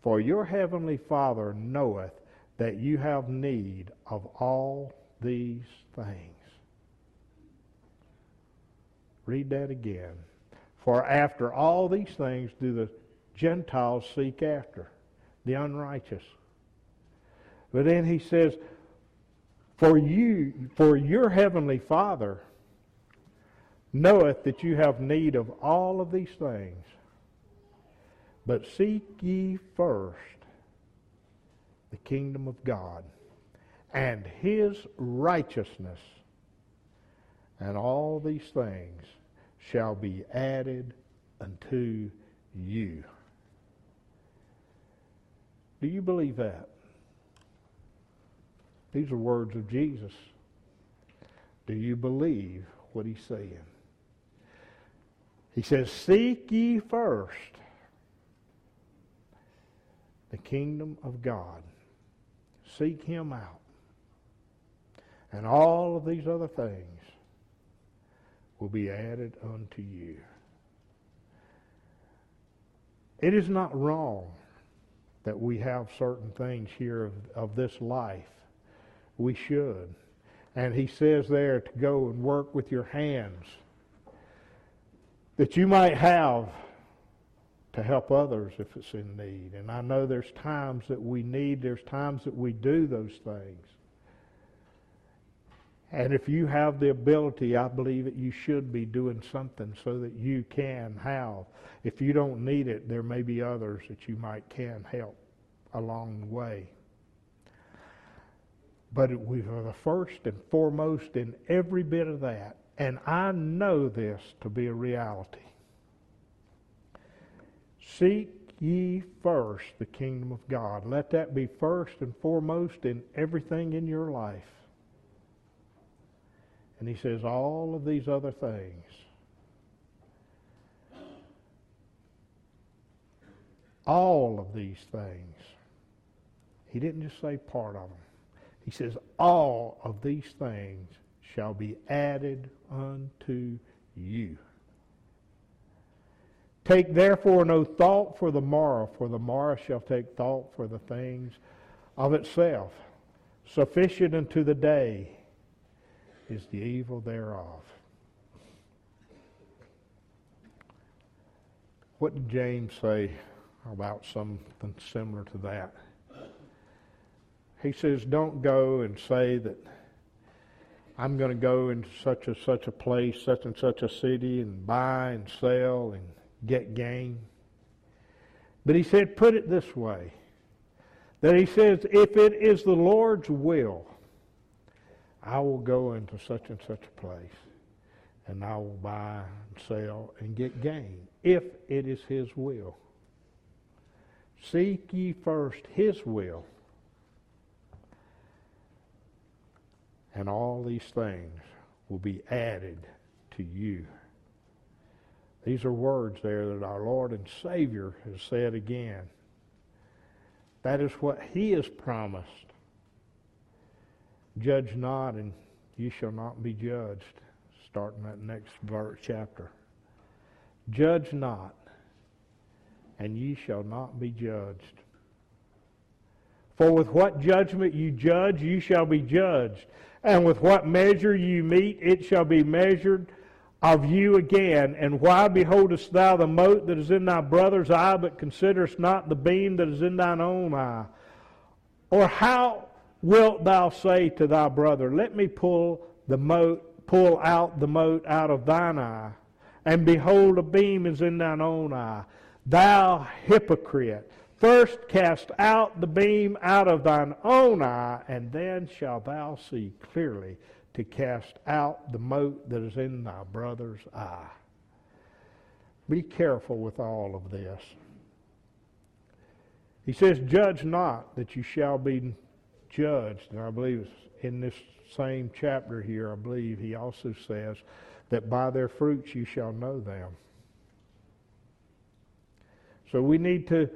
For your heavenly Father knoweth that you have need of all these things. Read that again. For after all these things do the Gentiles seek after, the unrighteous. But then he says, For you, for your heavenly Father knoweth that you have need of all of these things. But seek ye first the kingdom of God and his righteousness, and all these things shall be added unto you. Do you believe that? These are words of Jesus. Do you believe what he's saying? He says, Seek ye first the kingdom of God. Seek him out. And all of these other things will be added unto you. It is not wrong that we have certain things here of, of this life. We should. And he says there to go and work with your hands that you might have to help others if it's in need. And I know there's times that we need, there's times that we do those things. And if you have the ability, I believe that you should be doing something so that you can have. If you don't need it, there may be others that you might can help along the way. But we are the first and foremost in every bit of that. And I know this to be a reality. Seek ye first the kingdom of God. Let that be first and foremost in everything in your life. And he says all of these other things. All of these things. He didn't just say part of them. He says all of these things shall be added unto you. Take therefore no thought for the morrow, for the morrow shall take thought for the things of itself. Sufficient unto the day is the evil thereof. What did James say about something similar to that? He says, Don't go and say that I'm going to go into such and such a place, such and such a city, and buy and sell and get gain. But he said, Put it this way that he says, If it is the Lord's will, I will go into such and such a place. and I will buy and sell and get gain, if it is his will. Seek ye first his will, and all these things will be added to you. These are words there that our Lord and Savior has said again. That is what he has promised. Judge not, and you shall not be judged starting that next verse, chapter. Judge not, and ye shall not be judged. For with what judgment you judge, you shall be judged. And with what measure you mete, it shall be measured of you again. And why beholdest thou the mote that is in thy brother's eye, but considerest not the beam that is in thine own eye? Or how wilt thou say to thy brother, Let me pull the mote pull out the mote out of thine eye, and behold, a beam is in thine own eye. Thou hypocrite, first cast out the beam out of thine own eye, and then shalt thou see clearly to cast out the mote that is in thy brother's eye. Be careful with all of this. He says, Judge not that you shall be judged. And I believe in this same chapter here, I believe, he also says that by their fruits you shall know them. So we need to,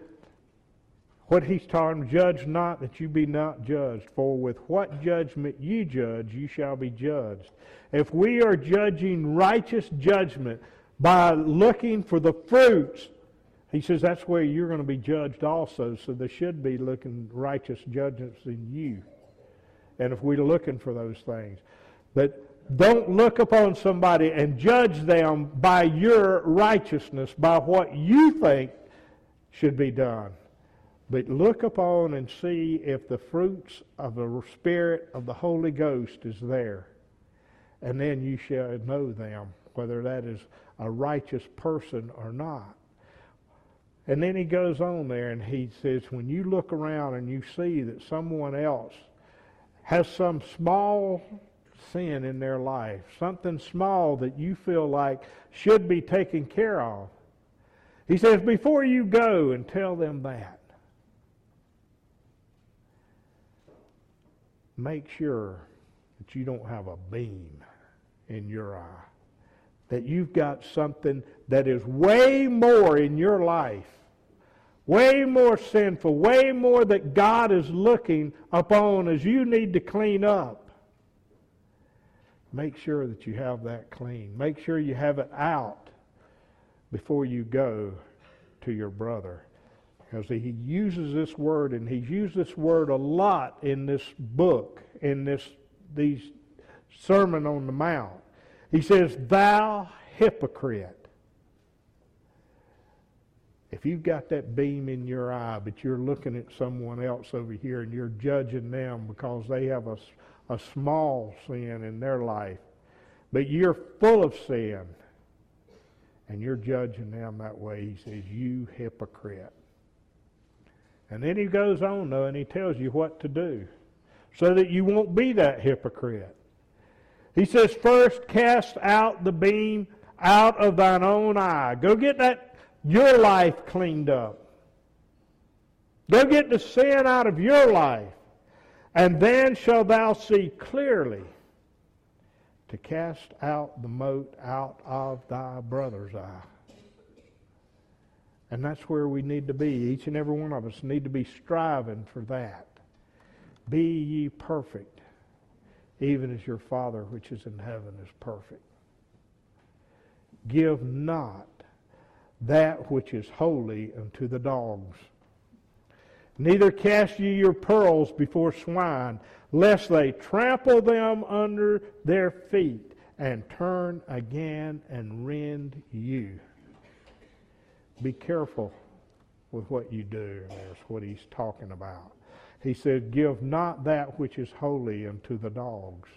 what he's talking, judge not that you be not judged, for with what judgment you judge, you shall be judged. If we are judging righteous judgment by looking for the fruits, he says that's where you're going to be judged also. So there should be looking righteous judgments in you and if we're looking for those things. But don't look upon somebody and judge them by your righteousness, by what you think should be done. But look upon and see if the fruits of the Spirit of the Holy Ghost is there. And then you shall know them, whether that is a righteous person or not. And then he goes on there and he says, when you look around and you see that someone else has some small sin in their life, something small that you feel like should be taken care of. He says, before you go and tell them that, make sure that you don't have a beam in your eye. That you've got something that is way more in your life way more sinful, way more that God is looking upon as you need to clean up. Make sure that you have that clean. Make sure you have it out before you go to your brother. Because he uses this word, and he's used this word a lot in this book, in this these Sermon on the Mount. He says, Thou hypocrite. If you've got that beam in your eye, but you're looking at someone else over here and you're judging them because they have a, a small sin in their life, but you're full of sin, and you're judging them that way, he says, You hypocrite. And then he goes on, though, and he tells you what to do so that you won't be that hypocrite. He says, First cast out the beam out of thine own eye. Go get that your life cleaned up. Go get the sin out of your life, and then shall thou see clearly to cast out the mote out of thy brother's eye. And that's where we need to be. Each and every one of us need to be striving for that. Be ye perfect, even as your Father which is in heaven is perfect. Give not that which is holy unto the dogs. Neither cast ye your pearls before swine, lest they trample them under their feet and turn again and rend you. Be careful with what you do. That's what he's talking about. He said, Give not that which is holy unto the dogs.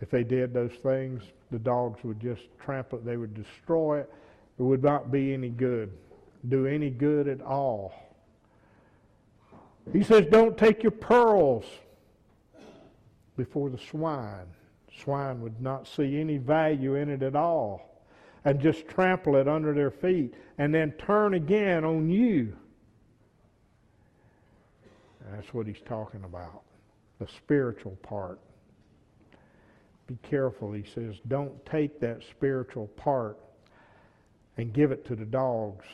If they did those things, the dogs would just trample it, they would destroy it it would not be any good, do any good at all. He says, Don't take your pearls before the swine. Swine would not see any value in it at all and just trample it under their feet and then turn again on you. That's what he's talking about, the spiritual part. Be careful, he says. Don't take that spiritual part and give it to the dogs.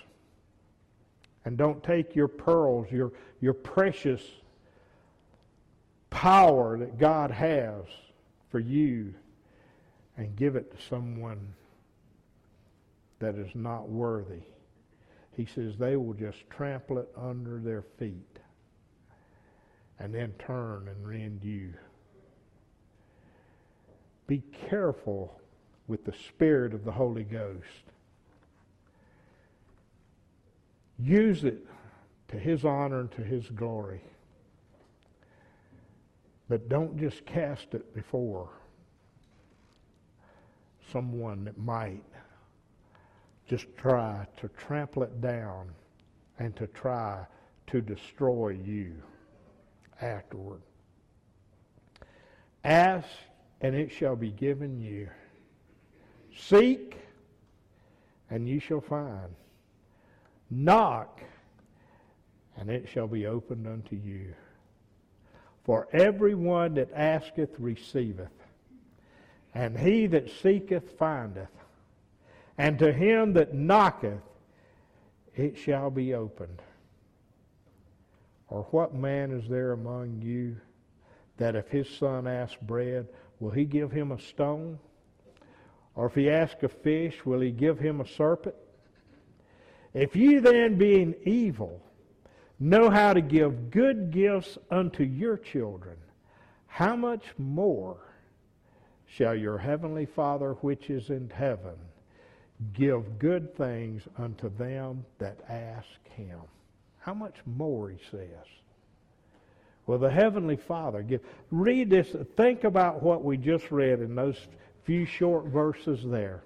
And don't take your pearls, your, your precious power that God has for you, and give it to someone that is not worthy. He says they will just trample it under their feet and then turn and rend you. Be careful with the Spirit of the Holy Ghost. Use it to His honor and to His glory. But don't just cast it before someone that might just try to trample it down and to try to destroy you afterward. Ask, and it shall be given you. Seek, and you shall find. Knock, and it shall be opened unto you. For every one that asketh receiveth, and he that seeketh findeth, and to him that knocketh it shall be opened. Or what man is there among you that if his son asks bread, will he give him a stone? Or if he asks a fish, will he give him a serpent? If you then, being evil, know how to give good gifts unto your children, how much more shall your heavenly Father which is in heaven give good things unto them that ask him? How much more, he says. Well, the Heavenly Father, give, read this, think about what we just read in those few short verses there.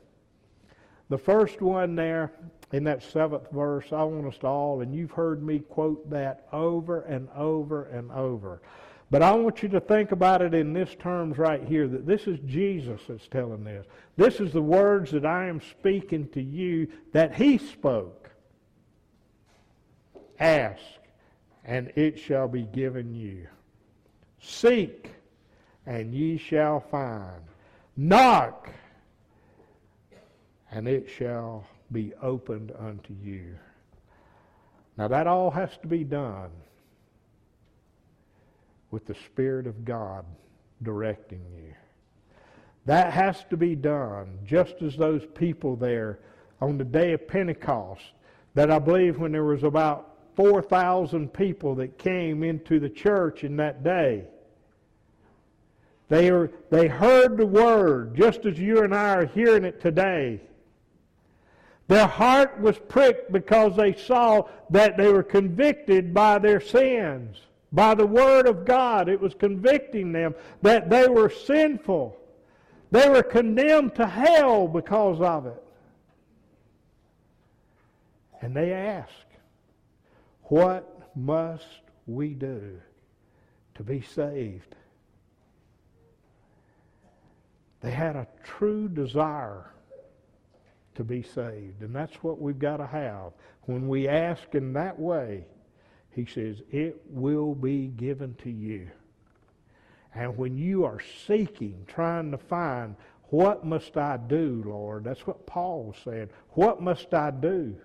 The first one there in that seventh verse, I want us to all, and you've heard me quote that over and over and over. But I want you to think about it in this terms right here that this is Jesus that's telling this. This is the words that I am speaking to you that he spoke. Ask, and it shall be given you. Seek, and ye shall find. Knock, and it shall be opened unto you. Now that all has to be done with the Spirit of God directing you. That has to be done just as those people there on the day of Pentecost, that I believe when there was about 4,000 people that came into the church in that day. They, are, they heard the word just as you and I are hearing it today. Their heart was pricked because they saw that they were convicted by their sins. By the Word of God, it was convicting them that they were sinful. They were condemned to hell because of it. And they asked, What must we do to be saved? They had a true desire to be saved. And that's what we've got to have. When we ask in that way, he says, it will be given to you. And when you are seeking, trying to find, what must I do, Lord? That's what Paul said. What must I do?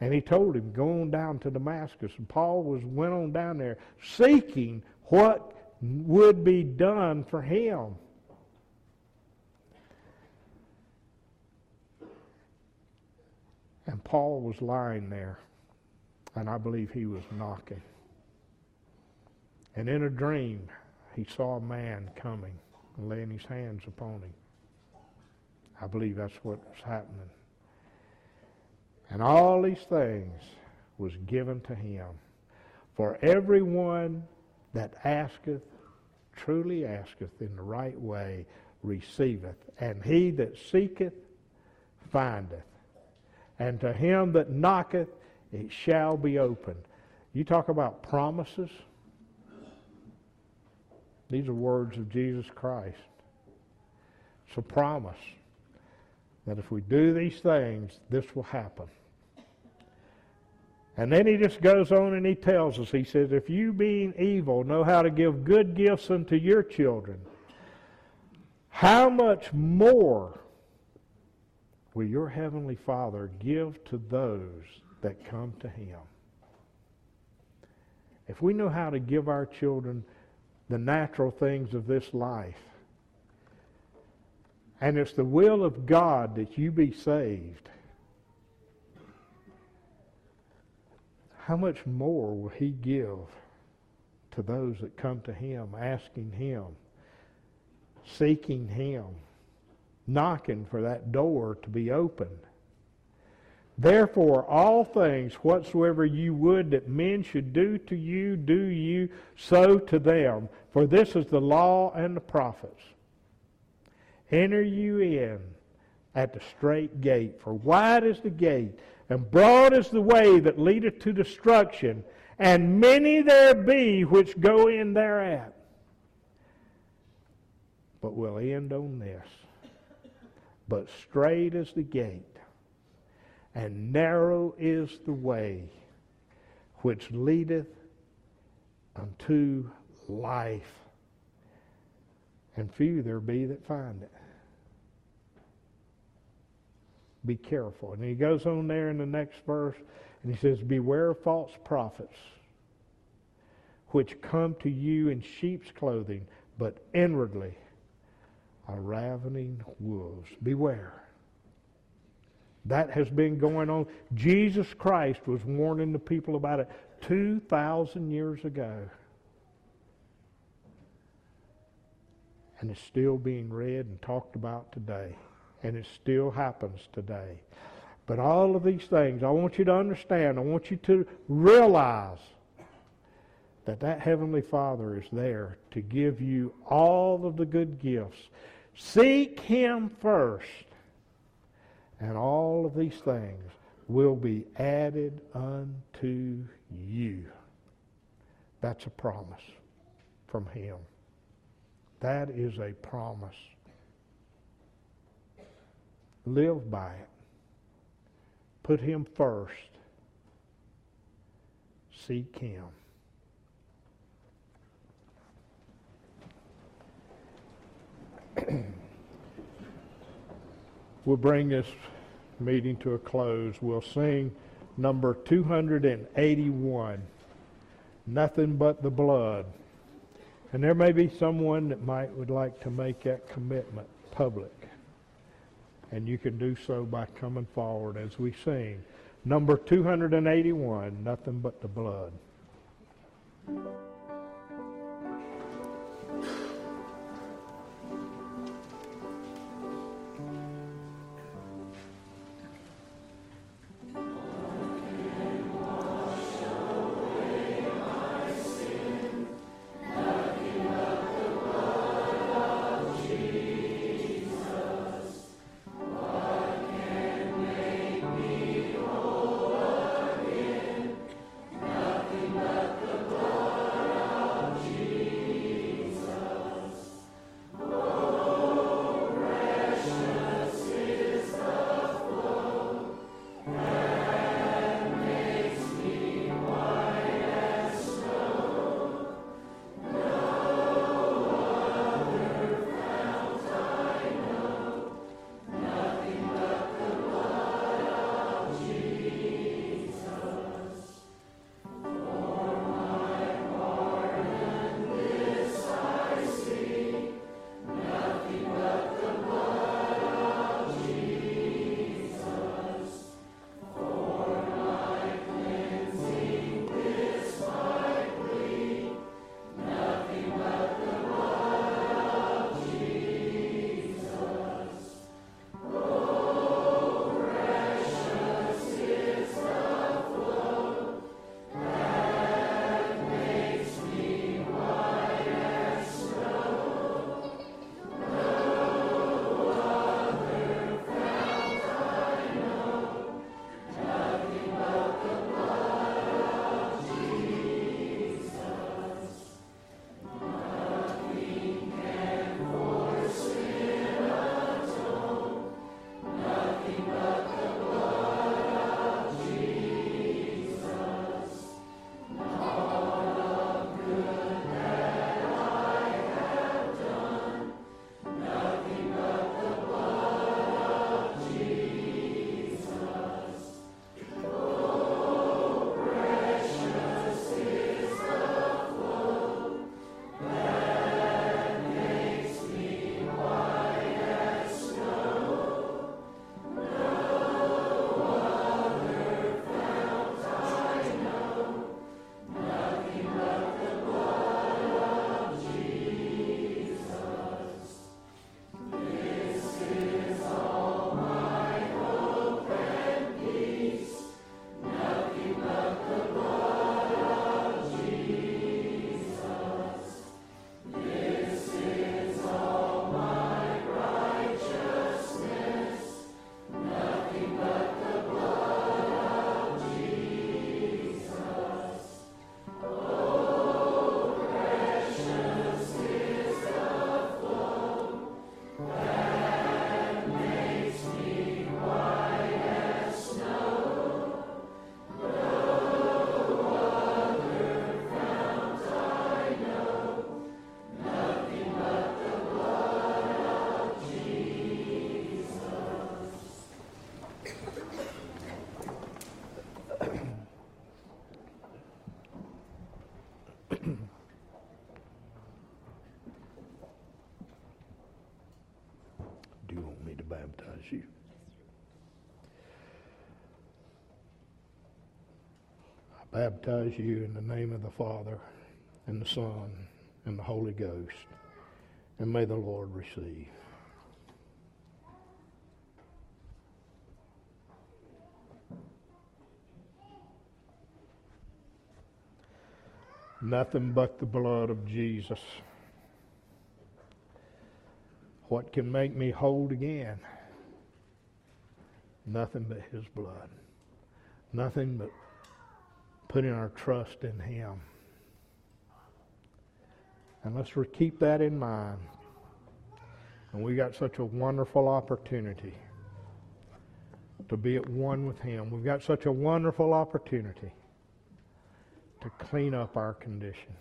And he told him, go on down to Damascus. And Paul was went on down there seeking what would be done for him. And Paul was lying there, and I believe he was knocking. And in a dream, he saw a man coming and laying his hands upon him. I believe that's what was happening. And all these things was given to him. For everyone that asketh, truly asketh in the right way, receiveth. And he that seeketh, findeth and to him that knocketh it shall be opened. You talk about promises. These are words of Jesus Christ. It's a promise that if we do these things, this will happen. And then he just goes on and he tells us, he says, if you being evil know how to give good gifts unto your children, how much more will your heavenly Father give to those that come to him? If we know how to give our children the natural things of this life, and it's the will of God that you be saved, how much more will he give to those that come to him, asking him, seeking him, knocking for that door to be opened? Therefore, all things whatsoever you would that men should do to you, do you so to them. For this is the law and the prophets. Enter you in at the strait gate. For wide is the gate, and broad is the way that leadeth to destruction, and many there be which go in thereat. But we'll end on this. But strait is the gate and narrow is the way which leadeth unto life, and few there be that find it. Be careful. And he goes on there in the next verse, and he says, Beware of false prophets, which come to you in sheep's clothing, but inwardly are ravening wolves. Beware. That has been going on. Jesus Christ was warning the people about it 2,000 years ago. And it's still being read and talked about today. And it still happens today. But all of these things, I want you to understand, I want you to realize that that Heavenly Father is there to give you all of the good gifts. Seek Him first and all of these things will be added unto you. That's a promise from Him. That is a promise. Live by it. Put Him first. Seek Him. [CLEARS THROAT] we'll bring this meeting to a close. We'll sing number 281, Nothing But the Blood. And there may be someone that might would like to make that commitment public. And you can do so by coming forward as we sing. Number 281, Nothing But the Blood. Baptize you in the name of the Father and the Son and the Holy Ghost. And may the Lord receive. Nothing but the blood of Jesus. What can make me hold again? Nothing but His blood. Nothing but putting our trust in Him. And let's keep that in mind. And we got such a wonderful opportunity to be at one with Him. We've got such a wonderful opportunity to clean up our condition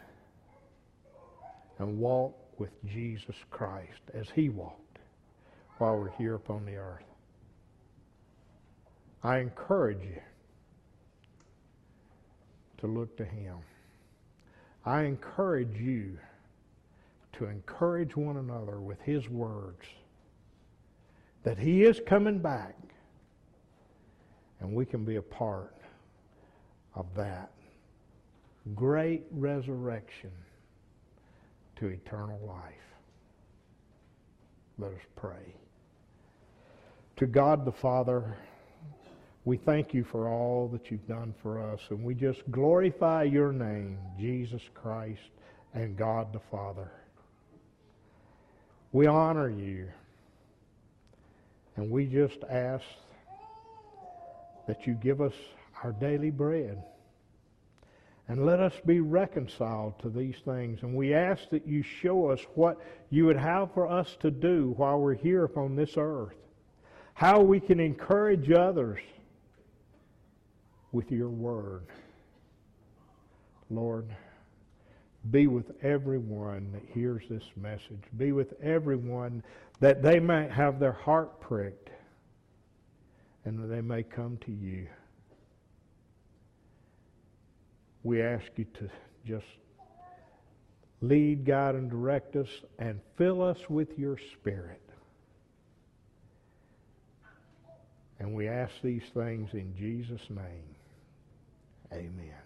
and walk with Jesus Christ as he walked while we're here upon the earth. I encourage you to look to him. I encourage you to encourage one another with his words that he is coming back and we can be a part of that great resurrection to eternal life. Let us pray. To God the Father, we thank you for all that you've done for us, and we just glorify your name, Jesus Christ and God the Father. We honor you, and we just ask that you give us our daily bread. And let us be reconciled to these things. And we ask that you show us what you would have for us to do while we're here upon this earth. How we can encourage others with your word. Lord, be with everyone that hears this message. Be with everyone that they might have their heart pricked and that they may come to you we ask you to just lead, guide, and direct us and fill us with your Spirit. And we ask these things in Jesus' name. Amen.